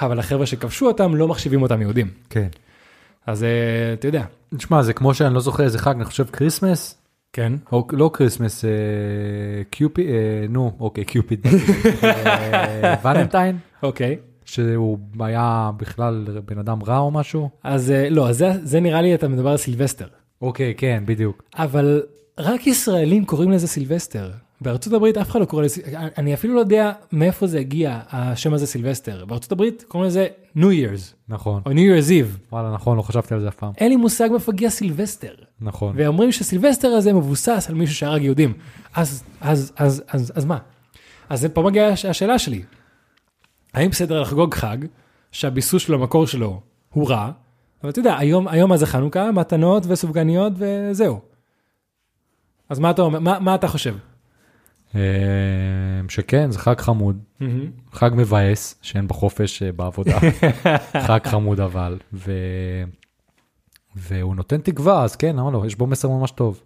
אבל החבר'ה שכבשו אותם לא מחשיבים אותם יהודים. כן. אז אה, אתה יודע, תשמע, זה כמו שאני לא זוכר איזה חג, אני חושב Christmas, כן, או לא Christmas, אה, Cupid, אה, נו, אוקיי, Cupid, אה, ולנטיין, אוקיי. שהוא היה בכלל בן אדם רע או משהו. אז אה, לא, זה, זה נראה לי אתה מדבר על סילבסטר. אוקיי, כן, בדיוק. אבל רק ישראלים קוראים לזה סילבסטר. בארצות הברית אף אחד לא קורא לזה, אני אפילו לא יודע מאיפה זה הגיע, השם הזה סילבסטר. בארצות הברית קוראים לזה New Year's, נכון. או New Year's Eve. וואלה, נכון, לא חשבתי על זה אף פעם. אין לי מושג מאיפה הגיע סילבסטר. נכון. ואומרים שסילבסטר הזה מבוסס על מישהו שהרג יהודים. אז, אז, אז, אז, אז מה? אז פה מגיעה הש- השאלה שלי. האם בסדר לחגוג חג שהביסוס שלו, המקור שלו, הוא רע, אבל אתה יודע, היום, היום מה זה חנוכה? מתנות וסופגניות וזהו. אז מה אתה אומר? מה, מה אתה חושב? אה, שכן, זה חג חמוד, חג מבאס, שאין בו חופש אה, בעבודה. חג חמוד אבל, ו... והוא נותן תקווה, אז כן, למה לא, יש בו מסר ממש טוב.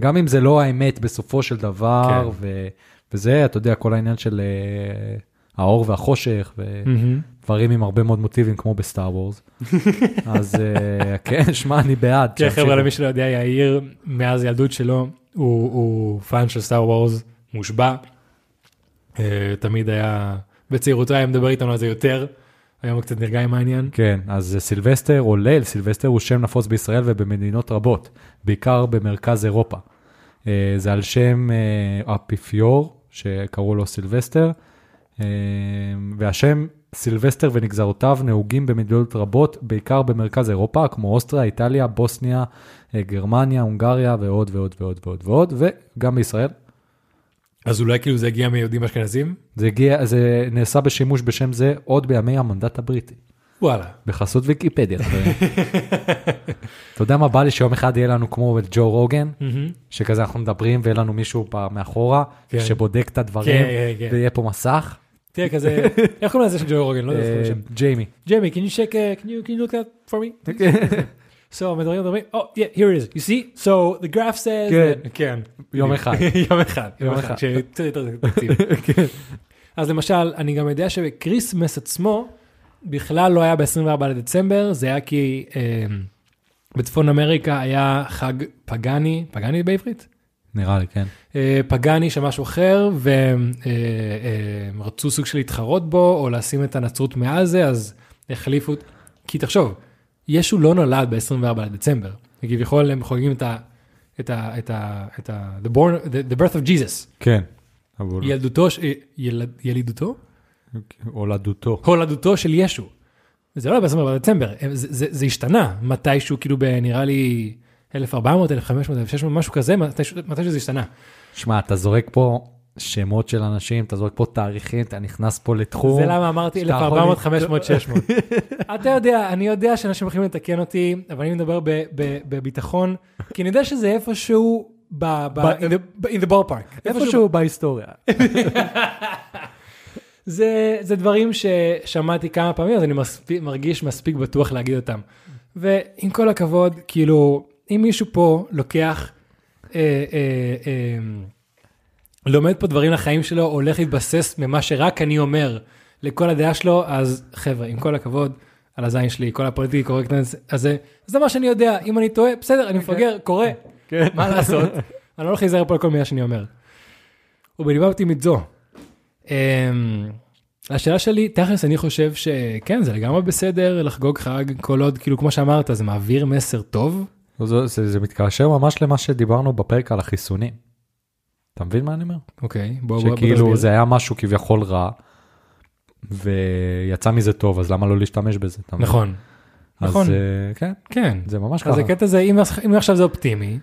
גם אם זה לא האמת בסופו של דבר, כן. ו, וזה, אתה יודע, כל העניין של אה, האור והחושך, ודברים עם הרבה מאוד מוטיבים כמו ב Star Wars. אז אה, כן, שמע, אני בעד. כן. חבר'ה, למי שלא יודע, יאיר, מאז ילדות שלו, הוא, הוא fan של Star Wars, מושבע. אה, תמיד היה, בצעירותו היה מדבר איתנו על זה יותר, היום הוא קצת נרגע עם העניין. כן, אז סילבסטר או ליל סילבסטר הוא שם נפוץ בישראל ובמדינות רבות, בעיקר במרכז אירופה. אה, זה על שם אה, האפיפיור, שקראו לו סילבסטר, והשם סילבסטר ונגזרותיו נהוגים במדינות רבות, בעיקר במרכז אירופה, כמו אוסטריה, איטליה, בוסניה, גרמניה, הונגריה ועוד ועוד ועוד ועוד ועוד, וגם בישראל. אז אולי כאילו זה הגיע מיהודים אשכנזים? זה, הגיע, זה נעשה בשימוש בשם זה עוד בימי המנדט הבריטי. וואלה. בחסות ויקיפדיה. אתה יודע מה בא לי שיום אחד יהיה לנו כמו ג'ו רוגן, שכזה אנחנו מדברים ויהיה לנו מישהו מאחורה, כן. שבודק את הדברים, כן, כן. ויהיה פה מסך. תראה כזה, איך קוראים לזה של ג'ו רוגן? לא יודע איך אה, קוראים לשם. ג'יימי. Jamie, can you check, uh, can you, can you look that for me? So, מדברים, מדברים, oh, yeah, here it is, you see? So, the graph says... כן. that- כן. יום אחד. יום אחד, יום אחד, אחד. שקצת יותר תקציב. אז למשל, אני גם יודע שב Christmas עצמו, בכלל לא היה ב-24 לדצמבר, זה היה כי אה, בצפון אמריקה היה חג פגאני, פגאני בעברית? נראה לי, כן. אה, פגאני של משהו אחר, והם אה, אה, רצו סוג של להתחרות בו, או לשים את הנצרות מעל זה, אז החליפו, כי תחשוב, ישו לא נולד ב-24 לדצמבר, וכביכול הם חוגגים את ה... את ה... את ה... את ה... the born... the, the birth of Jesus, כן. אבל ילדותו, ש- אה, ילד, ילידותו? הולדותו. הולדותו של ישו. זה לא ב-24 לדצמבר, זה, זה, זה השתנה מתישהו, כאילו בנראה לי 1400, 1500, 1600, משהו כזה, מתישהו, מתישהו זה השתנה. שמע, אתה זורק פה שמות של אנשים, אתה זורק פה תאריכים, אתה נכנס פה לתחום. זה למה אמרתי שאתה 1400, יכול- 500, 600. אתה יודע, אני יודע שאנשים יכולים לתקן אותי, אבל אני מדבר בביטחון, כי אני יודע שזה איפשהו ב... ב- in the- in the ballpark. איפשהו בהיסטוריה. זה, זה דברים ששמעתי כמה פעמים, אז אני מספיק, מרגיש מספיק בטוח להגיד אותם. ועם כל הכבוד, כאילו, אם מישהו פה לוקח, אה, אה, אה, לומד פה דברים לחיים שלו, הולך להתבסס ממה שרק אני אומר לכל הדעה שלו, אז חבר'ה, עם כל הכבוד, על הזין שלי, כל הפוליטיקי קורקטנס הזה, זה מה שאני יודע, אם אני טועה, בסדר, אני מפגר, קורה, כן. מה לעשות? אני לא הולך להיזהר פה על כל מילה שאני אומר. ובנימה אופטימית זו, אמ, השאלה שלי, תכלס אני חושב שכן, זה לגמרי בסדר לחגוג חג, כל עוד, כאילו, כמו שאמרת, זה מעביר מסר טוב. זה, זה, זה מתקשר ממש למה שדיברנו בפרק על החיסונים. אתה מבין מה אני אומר? אוקיי, בוא, בוא, בוא שכאילו תסביר. זה היה משהו כביכול רע, ויצא מזה טוב, אז למה לא להשתמש בזה? נכון, אז נכון. אה, כן, כן. זה ממש אז ככה. הקטע זה, אם, אם עכשיו זה אופטימי,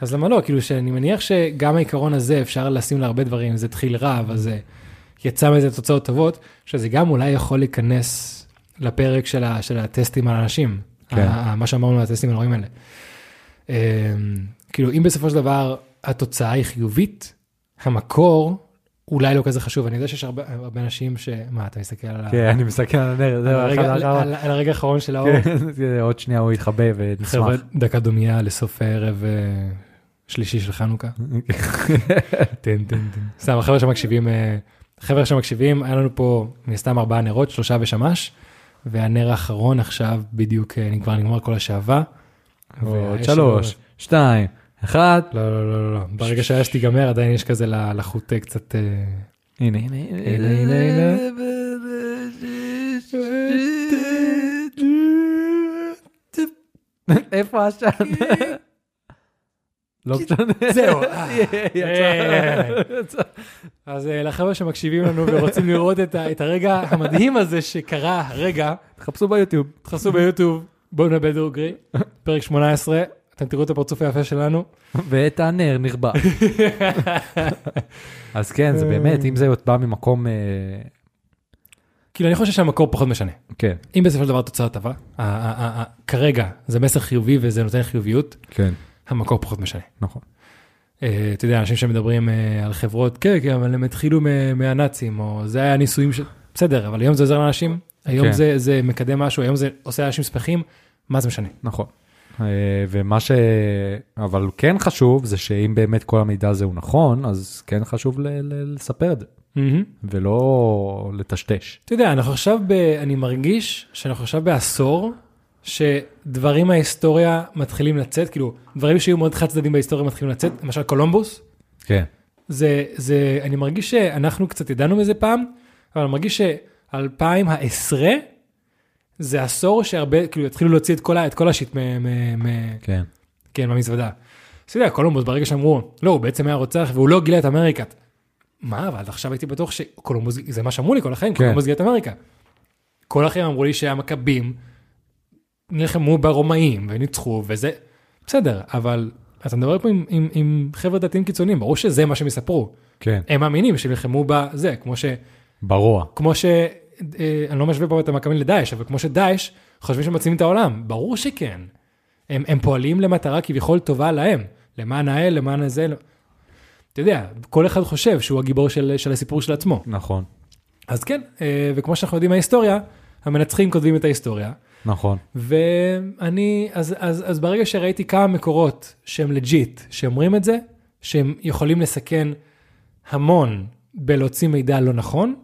אז למה לא? כאילו שאני מניח שגם העיקרון הזה אפשר לשים להרבה דברים, זה התחיל רע, אבל זה יצא מזה תוצאות טובות, שזה גם אולי יכול להיכנס לפרק של, ה, של הטסטים על אנשים, כן. ה- מה שאמרנו על הטסטים על ההורים האלה. אמ, כאילו אם בסופו של דבר התוצאה היא חיובית, המקור אולי לא כזה חשוב, אני יודע שיש הרבה, הרבה אנשים ש... מה, אתה מסתכל על, ה- כן, אני מסתכל על הנר, על, זה הרגע, אחד על, הרגע האחרון של האור. כן, עוד שנייה הוא יתחבא חבר'ה, ונשמח. דקה דומייה לסוף הערב אה, שלישי של חנוכה. טן טן טן. סתם, החבר'ה שמקשיבים, אה, החבר'ה שמקשיבים, היה לנו פה מן הסתם ארבעה נרות, שלושה בשמש, והנר האחרון עכשיו בדיוק אה, כבר נגמר כל השעווה. עוד שלוש, שתיים, אחד. לא, לא, לא, לא, לא. ברגע שהאש תיגמר עדיין יש כזה לחוט קצת... אה, הנה, הנה, הנה, הנה, הנה. איפה העשן? לא משנה. זהו. אה. אז אה, לחבר'ה שמקשיבים לנו ורוצים לראות את הרגע המדהים הזה שקרה הרגע, תחפשו ביוטיוב. תחפשו ביוטיוב, בואו נאבד דורגרי, פרק 18, אתם תראו את הפרצוף היפה שלנו. ואת הנר נכבה. אז כן, זה באמת, אם זה בא ממקום, אה, כאילו אני חושב שהמקור פחות משנה. כן, אם בסופו של דבר תוצאה טובה, כרגע זה מסר חיובי וזה נותן חיוביות, כן, המקור פחות משנה. נכון. אה, אתה יודע, אנשים שמדברים אה, על חברות, כן, כן, אבל הם התחילו מהנאצים, או זה היה ניסויים של... בסדר, אבל היום זה עוזר לאנשים, היום כן. זה, מקדם משהו, היום זה עושה לאנשים שמחים, מה זה משנה? נכון. אה, ומה ש... אבל כן חשוב זה שאם באמת כל המידע הזה הוא נכון, אז כן חשוב ל- ל- לספר את זה, מהמם. ולא לטשטש. אתה יודע, אנחנו עכשיו, ב... אני מרגיש שאנחנו עכשיו בעשור, שדברים מההיסטוריה מתחילים לצאת, כאילו, דברים שהיו מאוד חד צדדים בהיסטוריה מתחילים לצאת, למשל קולומבוס, כן. זה, זה, אני מרגיש שאנחנו קצת ידענו מזה פעם, אבל אני מרגיש ש-2010 זה עשור שהרבה, כאילו, יתחילו להוציא את כל, את כל ה shit מ... מ, מ כן. כן, במזוודה. אז אתה יודע, קולומבוס, ברגע שאמרו, לא, הוא בעצם היה רוצח והוא לא גילה את אמריקה. מה, אבל עד עכשיו הייתי בטוח שקולומבוס, זה מה שאמרו לי כל החיים, כן. קולומבוס גילה את אמריקה. כל החיים אמרו לי שהמכבים נלחמו ברומאים וניצחו וזה, בסדר, אבל אתה מדבר פה עם, עם, עם חבר'ה דתיים קיצוניים, ברור שזה מה שהם יספרו. כן. הם מאמינים שהם נלחמו בזה, כמו ש... ברוע. כמו ש... אה, אני לא משווה פה את המכבים לדאעש, אבל כמו שדאעש חושבים שהם מצילים את העולם, ברור שכן. הם, הם פועלים למטרה כביכול טובה להם, למען האל, למען הזה. לא- אתה יודע, כל אחד חושב שהוא הגיבור של, של הסיפור של עצמו. נכון. אז כן, אה, וכמו שאנחנו יודעים מההיסטוריה, המנצחים כותבים את ההיסטוריה. נכון. ואני, אז, אז, אז ברגע שראיתי כמה מקורות שהם לג'יט, שאומרים את זה, שהם יכולים לסכן המון בלהוציא מידע לא נכון,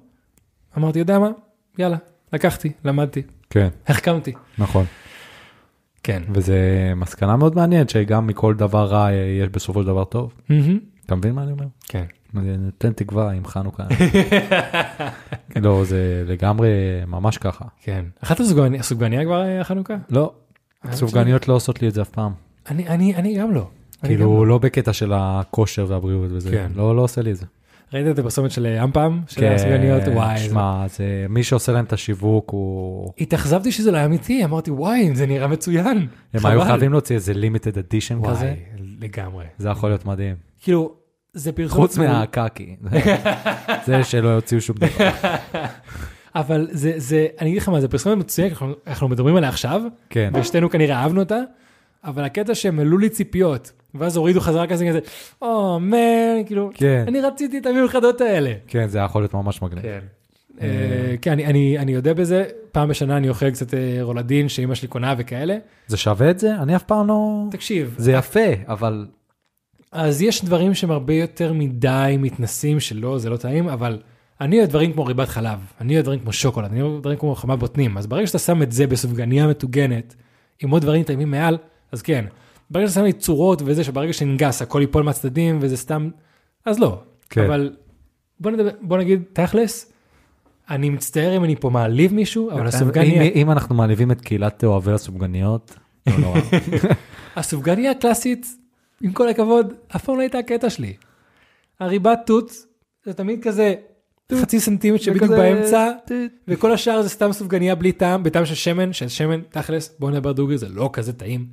אמרתי, יודע מה? יאללה, לקחתי, למדתי, כן, החכמתי. נכון. כן. וזה מסקנה מאוד מעניינת שגם מכל דבר רע אה, יש בסופו של דבר טוב. מהמם. אתה מבין מה אני אומר? כן. נותן תקווה עם חנוכה. לא, זה לגמרי ממש ככה. כן. אכלת סופגניה- כבר אה, חנוכה? לא, אה, סופגניות לא עושות לי את זה אף פעם. אני, אני, אני גם לא. כאילו לא. לא בקטע של הכושר והבריאות וזה, כן. לא לא עושה לי את זה. ראית את הפרסומת של אה, אמפם? של כן, הסופגניות? וואי. שמע, זה מי שעושה להם את השיווק הוא... התאכזבתי שזה לא היה אמיתי, אמרתי, וואי, זה נראה מצוין. הם היו. חייבים להוציא איזה לימיטד אדישן וואי, כזה, לגמרי. זה יכול להיות מדהים. כאילו, זה פרסומת... חוץ מהקקי, זה שלא יוציאו שום דבר. אבל זה, זה, אני אגיד לך מה, זה פרסומת מצוינת, אנחנו, אנחנו מדברים עליה עכשיו, כן, ושתינו כנראה אהבנו אותה, אבל הקטע שהם העלו לי ציפיות, ואז הורידו חזרה כזה כזה, או מן, כאילו, כן, אני רציתי את המיוחדות האלה. כן, זה יכול להיות ממש מגניב. כן. אה, כן, אני, אני, אני יודע בזה, פעם בשנה אני אוכל קצת אה, רולדין שאימא שלי קונה וכאלה. זה שווה את זה? אני אף פעם לא... תקשיב, זה יפה, אבל אז יש דברים שהם הרבה יותר מדי מתנסים שלא, זה לא טעים, אבל אני אוהב דברים כמו ריבת חלב, אני אוהב דברים כמו שוקולד, אני אוהב דברים כמו חמה בוטנים, אז ברגע שאתה שם את זה בסופגניה מטוגנת, עם עוד דברים טעימים מעל, אז כן. ברגע שאתה שם לי צורות וזה, שברגע שננגס הכל ייפול מהצדדים וזה סתם, אז לא. כן. אבל בוא, נדבר, בוא נגיד תכלס, אני מצטער אם אני פה מעליב מישהו, אבל אם- הסופגניה, אם אנחנו מעליבים את קהילת אוהבי הסופגניות, לא נורא. הסופגניה הקלאסית, עם כל הכבוד, אף פעם לא הייתה הקטע שלי. הריבת תות זה תמיד כזה חצי סנטימטר שבדיוק באמצע, וכל השאר זה סתם סופגניה בלי טעם, בטעם של שמן, של שמן, תכלס, בוא נדבר דוגרי, זה לא כזה טעים.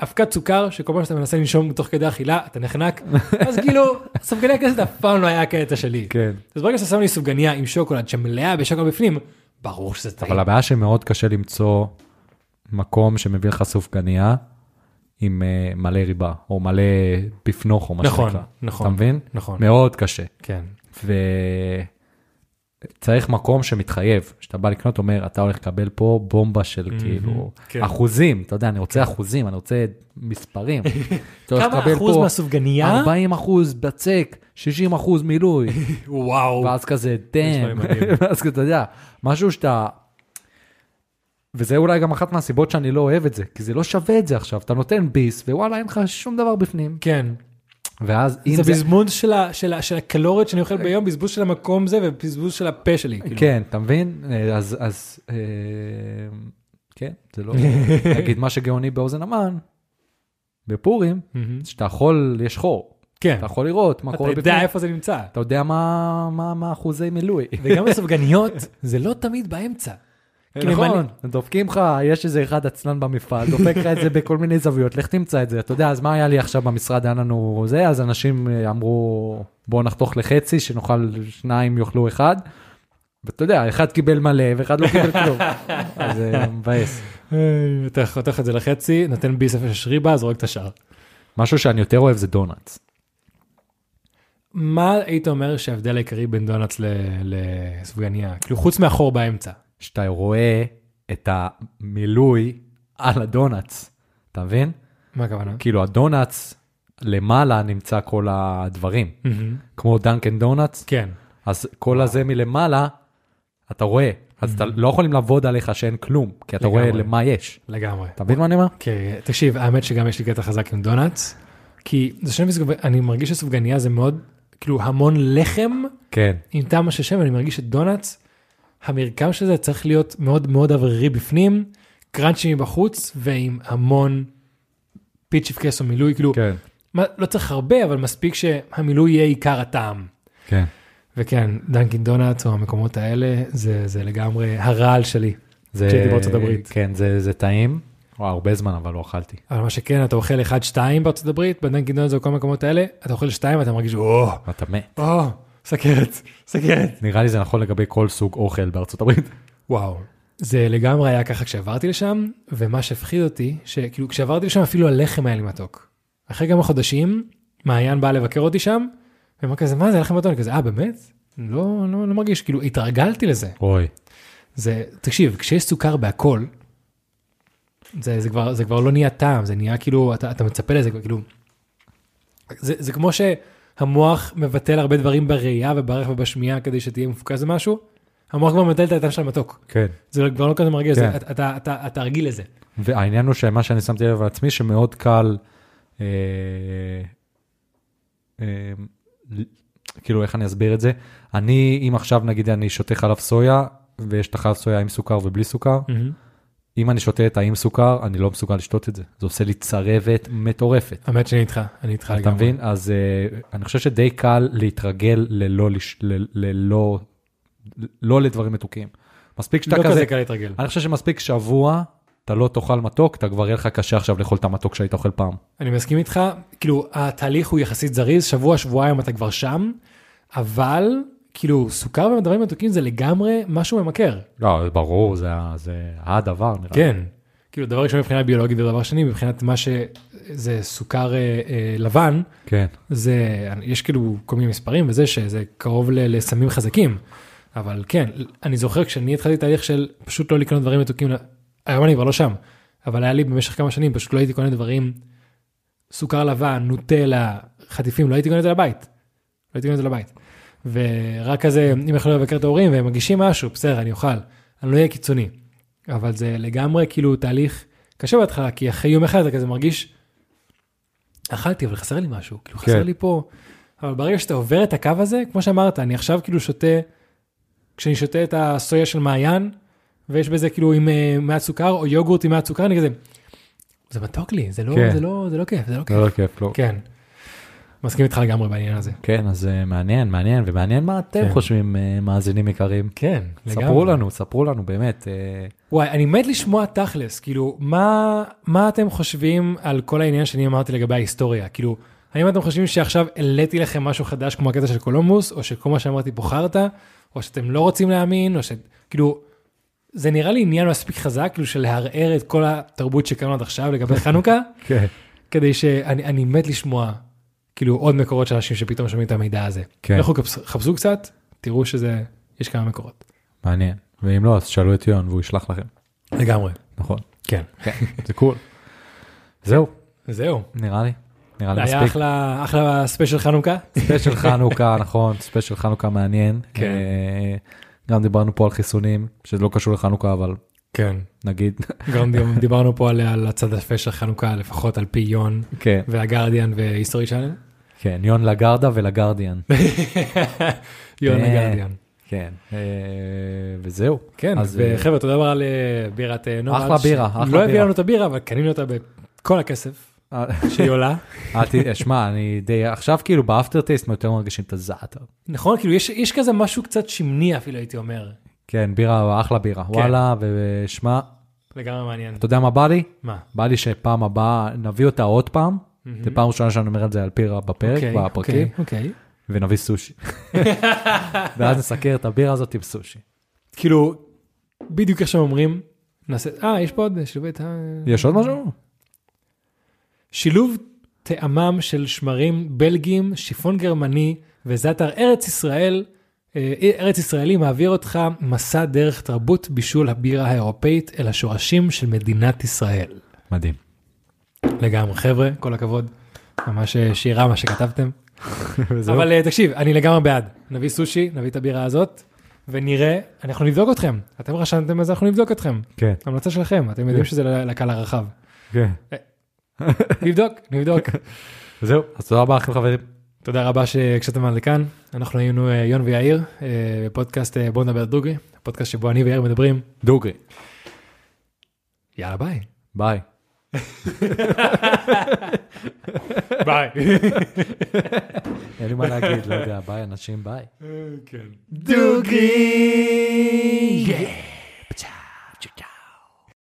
ואבקת סוכר, שכל פעם שאתה מנסה לנשום תוך כדי אכילה, אתה נחנק, אז כאילו, סופגניה כזאת אף פעם לא היה הקטע שלי. כן. אז ברגע שאתה שם לי סופגניה עם שוקולד שמלאה בשוקולד בפנים, ברור שזה טעים. אבל הבעיה שמאוד קשה למצוא מקום שמביא לך סופגניה עם אה, מלא ריבה, או מלא בפנוך, או מה נכון, שנקרא. נכון. אתה מבין? נכון, מאוד קשה. כן. וצריך מקום שמתחייב, שאתה בא לקנות, אומר, אתה הולך לקבל פה בומבה של כאילו כן. אחוזים, אתה יודע, אני רוצה אחוזים, אני רוצה מספרים. כמה אחוז מהסופגניה? 40 אחוז בצק, 60 אחוז מילוי, וואו. ואז כזה דאם. ואז כזה, אתה יודע, משהו שאתה... וזה אולי גם אחת מהסיבות שאני לא אוהב את זה, כי זה לא שווה את זה עכשיו, אתה נותן ביס, ווואלה, אין לך שום דבר בפנים. כן. ואז אם זה זה... בזבוז של ה- של ה- של הקלוריות שאני אוכל ביום, בזבוז של המקום זה ובזבוז של הפה שלי. כאילו. כן, אתה מבין? אה, אז, אז, אה, כן, זה לא, נגיד מה שגאוני באוזן המן, בפורים. שאתה יכול, יש חור, כן. אתה יכול לראות מה אתה קורה יודע בפנים, איפה זה נמצא. אתה יודע מה, מה, מה אחוזי מילוי. וגם הסופגניות, זה לא תמיד באמצע. נכון, דופקים לך, יש איזה אחד עצלן במפעל, דופק לך את זה בכל מיני זוויות, לך תמצא את זה. אתה יודע, אז מה היה לי עכשיו במשרד, היה לנו זה, אז אנשים אה, אמרו, בואו נחתוך לחצי, שנאכל שניים יאכלו אחד. ואתה יודע, אחד קיבל מלא ואחד לא קיבל כלום. אז זה מבאס. אה, אתה חותך את זה לחצי, נותן ביס איפה שיש ריבה, זורק את השאר. משהו שאני יותר אוהב זה דונלדס. מה היית אומר שההבדל העיקרי בין דונאטס לסופגניה? כאילו חוץ מהחור באמצע. שאתה רואה את המילוי על הדונאטס. אתה מבין? מה הכוונה? כאילו הדונאטס, למעלה נמצא כל הדברים, כמו דאנקן דונאטס, כן. אז כל הזה מלמעלה, אתה רואה, אז אתה לא יכולים לעבוד עליך שאין כלום, כי אתה רואה. למה יש. לגמרי. אתה מבין מה אני אומר? כן, תקשיב, האמת שגם יש לי קטע חזק עם דונאטס, כי זה שונה מסוג, אני מרגיש שסופגניה זה מאוד, כאילו המון לחם כן, עם טעם של שם, אני מרגיש שדונאטס, המרקם של זה צריך להיות מאוד מאוד אוורירי בפנים, crunchy מבחוץ, ועם המון פיצ'יפקעס או מילוי, כאילו, כן, מה, לא צריך הרבה, אבל מספיק שהמילוי יהיה עיקר הטעם. כן. וכן, דאנקן דונאטס או המקומות האלה, זה, זה לגמרי הרעל שלי. כשהייתי בארצות הברית. כן, זה, זה טעים. וואי, הרבה זמן אבל לא אכלתי. אבל מה שכן, אתה אוכל 1-2 בארצות הברית, בדנקין דונלדס או כל המקומות האלה, אתה אוכל 2 ואתה מרגיש, או, אתה מת. או, סכרת, סכרת. נראה לי זה נכון לגבי כל סוג אוכל בארצות הברית. וואו. זה לגמרי היה ככה כשעברתי לשם, ומה שהפחיד אותי, שכאילו כשעברתי לשם אפילו הלחם היה לי מתוק. אחרי כמה חודשים, מעיין בא לבקר אותי שם, ואמר כזה, מה זה לחם מתוק? אני כזה, אה באמת? לא, לא, לא מרגיש, כאילו התרגלתי לזה. אוי. זה, תקשיב, כשיש סוכר בהכל, זה, זה, כבר, זה כבר לא נהיה טעם, זה נהיה כאילו, אתה, אתה מצפה לזה, כאילו, זה, זה כמו שהמוח מבטל הרבה דברים בראייה ובערך ובשמיעה כדי שתהיה מפוקס במשהו, המוח כבר מבטל את הטעם של המתוק. כן. זה כבר לא כזה מרגיש, כן. אתה, אתה, אתה, אתה רגיל לזה. והעניין הוא שמה שאני שמתי לב על עצמי, שמאוד קל, אה, אה, כאילו איך אני אסביר את זה? אני, אם עכשיו נגיד אני שותה חלב סויה, ויש את החלב סויה עם סוכר ובלי סוכר, אם אני שותה את האם סוכר, אני לא מסוגל לשתות את זה. זה עושה לי צרבת מטורפת. האמת שאני איתך, אני איתך אתה מבין? אז uh, אני חושב שדי קל להתרגל ללא, ללא, לא לדברים מתוקים. מספיק שאתה לא כזה, כזה קל להתרגל. אני חושב שמספיק שבוע, אתה לא תאכל מתוק, אתה כבר יהיה לך קשה עכשיו לאכול את המתוק שהיית אוכל פעם. אני מסכים איתך, כאילו התהליך הוא יחסית זריז, שבוע, שבועיים אתה כבר שם, אבל כאילו סוכר ודברים מתוקים זה לגמרי משהו ממכר. לא, ברור, זה, זה הדבר נראה. לי. כן. כאילו דבר ראשון מבחינה ביולוגית ודבר שני מבחינת מה שזה סוכר אה, אה, לבן, כן, זה, יש כאילו כל מיני מספרים וזה שזה קרוב ל- לסמים חזקים. אבל כן, אני זוכר כשאני התחלתי תהליך של פשוט לא לקנות דברים מתוקים, היום אני כבר לא שם, אבל היה לי במשך כמה שנים פשוט לא הייתי קונה דברים, סוכר לבן, נוטלה, חטיפים, לא הייתי קונה את זה לבית. לא הייתי קונה את זה לבית. ורק כזה, אם יכולים לבקר את ההורים והם מגישים משהו, בסדר, אני אוכל. אני לא אהיה קיצוני. אבל זה לגמרי כאילו תהליך קשה בהתחלה, כי אחרי יום אחד אתה כזה מרגיש, אכלתי, אבל חסר לי משהו, כאילו חסר כן. לי פה. אבל ברגע שאתה עובר את הקו הזה, כמו שאמרת, אני עכשיו כאילו שותה, כשאני שותה את הסויה של מעיין, ויש בזה כאילו עם אה, מעט סוכר, או יוגורט עם מעט סוכר, אני כזה, זה מתוק לי, זה לא, כן. זה לא, זה לא כיף, זה לא כיף. לא, לא כיף, לא. כן. מסכים איתך לגמרי בעניין הזה. כן, אז אה, מעניין, מעניין, ומעניין מה אתם כן. חושבים, אה, מאזינים יקרים. כן, ספרו לנו, ספרו לנו, באמת. אה, וואי, אני מת לשמוע תכלס, כאילו, מה, מה אתם חושבים על כל העניין שאני אמרתי לגבי ההיסטוריה? כאילו, האם אתם חושבים שעכשיו העליתי לכם משהו חדש כמו הקטע של קולומבוס, או שכל מה שאמרתי פה חרטא, או שאתם לא רוצים להאמין, או ש... כאילו, זה נראה לי עניין מספיק חזק, כאילו, של לערער את כל התרבות שקראנו עד עכשיו לגבי חנוכה, כן. כדי שאני אני מת לשמוע, כאילו, עוד מקורות של אנשים שפתאום שומעים את המידע הזה. כן. לכו חפשו קצת, תראו שזה, יש כמה מקורות. מעניין. ואם לא, אז שאלו את יון והוא ישלח לכם. לגמרי. נכון. כן. כן, זה cool. זהו, זהו. נראה לי. נראה לי היה מספיק. אחלה, אחלה ספיישל חנוכה. ספיישל חנוכה, נכון, ספיישל חנוכה מעניין. כן. אה, גם דיברנו פה על חיסונים, שזה לא קשור לחנוכה, אבל כן. נגיד, גם דיב- דיברנו פה על, על הצד היפה של חנוכה, לפחות על פי יון כן, והגרדיאן והיסטורי צ'אנל. כן, יון לגרדה ולגרדיאן. יון כן. הגרדיאן. כן, אה, וזהו. כן, אז, אה, וחבר'ה, תודה רבה על אה, בירת אה, נומד. אחלה בירה, אחלה לא הביא בירה. לנו את הבירה, אבל קנינו אותה בכל הכסף אה, שהיא עולה. שמע, אני די, עכשיו כאילו באפטר טייסט יותר מרגישים את הזעתר. נכון, כאילו יש כזה משהו קצת שמני אפילו, הייתי אומר. כן, בירה, אחלה בירה. כן. וואלה, ושמע, לגמרי מעניין. אתה יודע מה בא לי? מה? בא לי שפעם הבאה נביא אותה עוד פעם. זה פעם ראשונה שאני אומר את זה על פירה בפרק, אוקיי, בפרקים, אוקיי, אוקיי. ונביא סושי. ואז נסקר את הבירה הזאת עם סושי. כאילו, בדיוק איך שהם אומרים, נעשה, אה, יש פה עוד שילובי טעם. יש עוד משהו? שילוב טעמם של שמרים בלגיים, שיפון גרמני וזאטר ארץ ישראל, ארץ ישראלי מעביר אותך מסע דרך תרבות בישול הבירה האירופאית אל השורשים של מדינת ישראל. מדהים. לגמרי, חבר'ה, כל הכבוד. ממש אה, שירה מה שכתבתם. אבל אה, תקשיב, אני לגמרי בעד. נביא סושי, נביא את הבירה הזאת, ונראה, אנחנו נבדוק אתכם. אתם רשמתם את זה, אנחנו נבדוק אתכם. כן, המלצה שלכם, אתם יודעים כן. שזה לקהל הרחב. כן. נבדוק, נבדוק. וזהו, אז תודה רבה לכם חברים. תודה רבה שהקשבתם עד לכאן. אנחנו היינו אה, יון ויאיר, אה, בפודקאסט אה, בוא נדבר דוגרי, הפודקאסט שבו אני ויאיר מדברים. דוגרי. יאללה ביי. ביי. ביי. אין לי מה להגיד, לא יודע, ביי אנשים, ביי. דוגרי.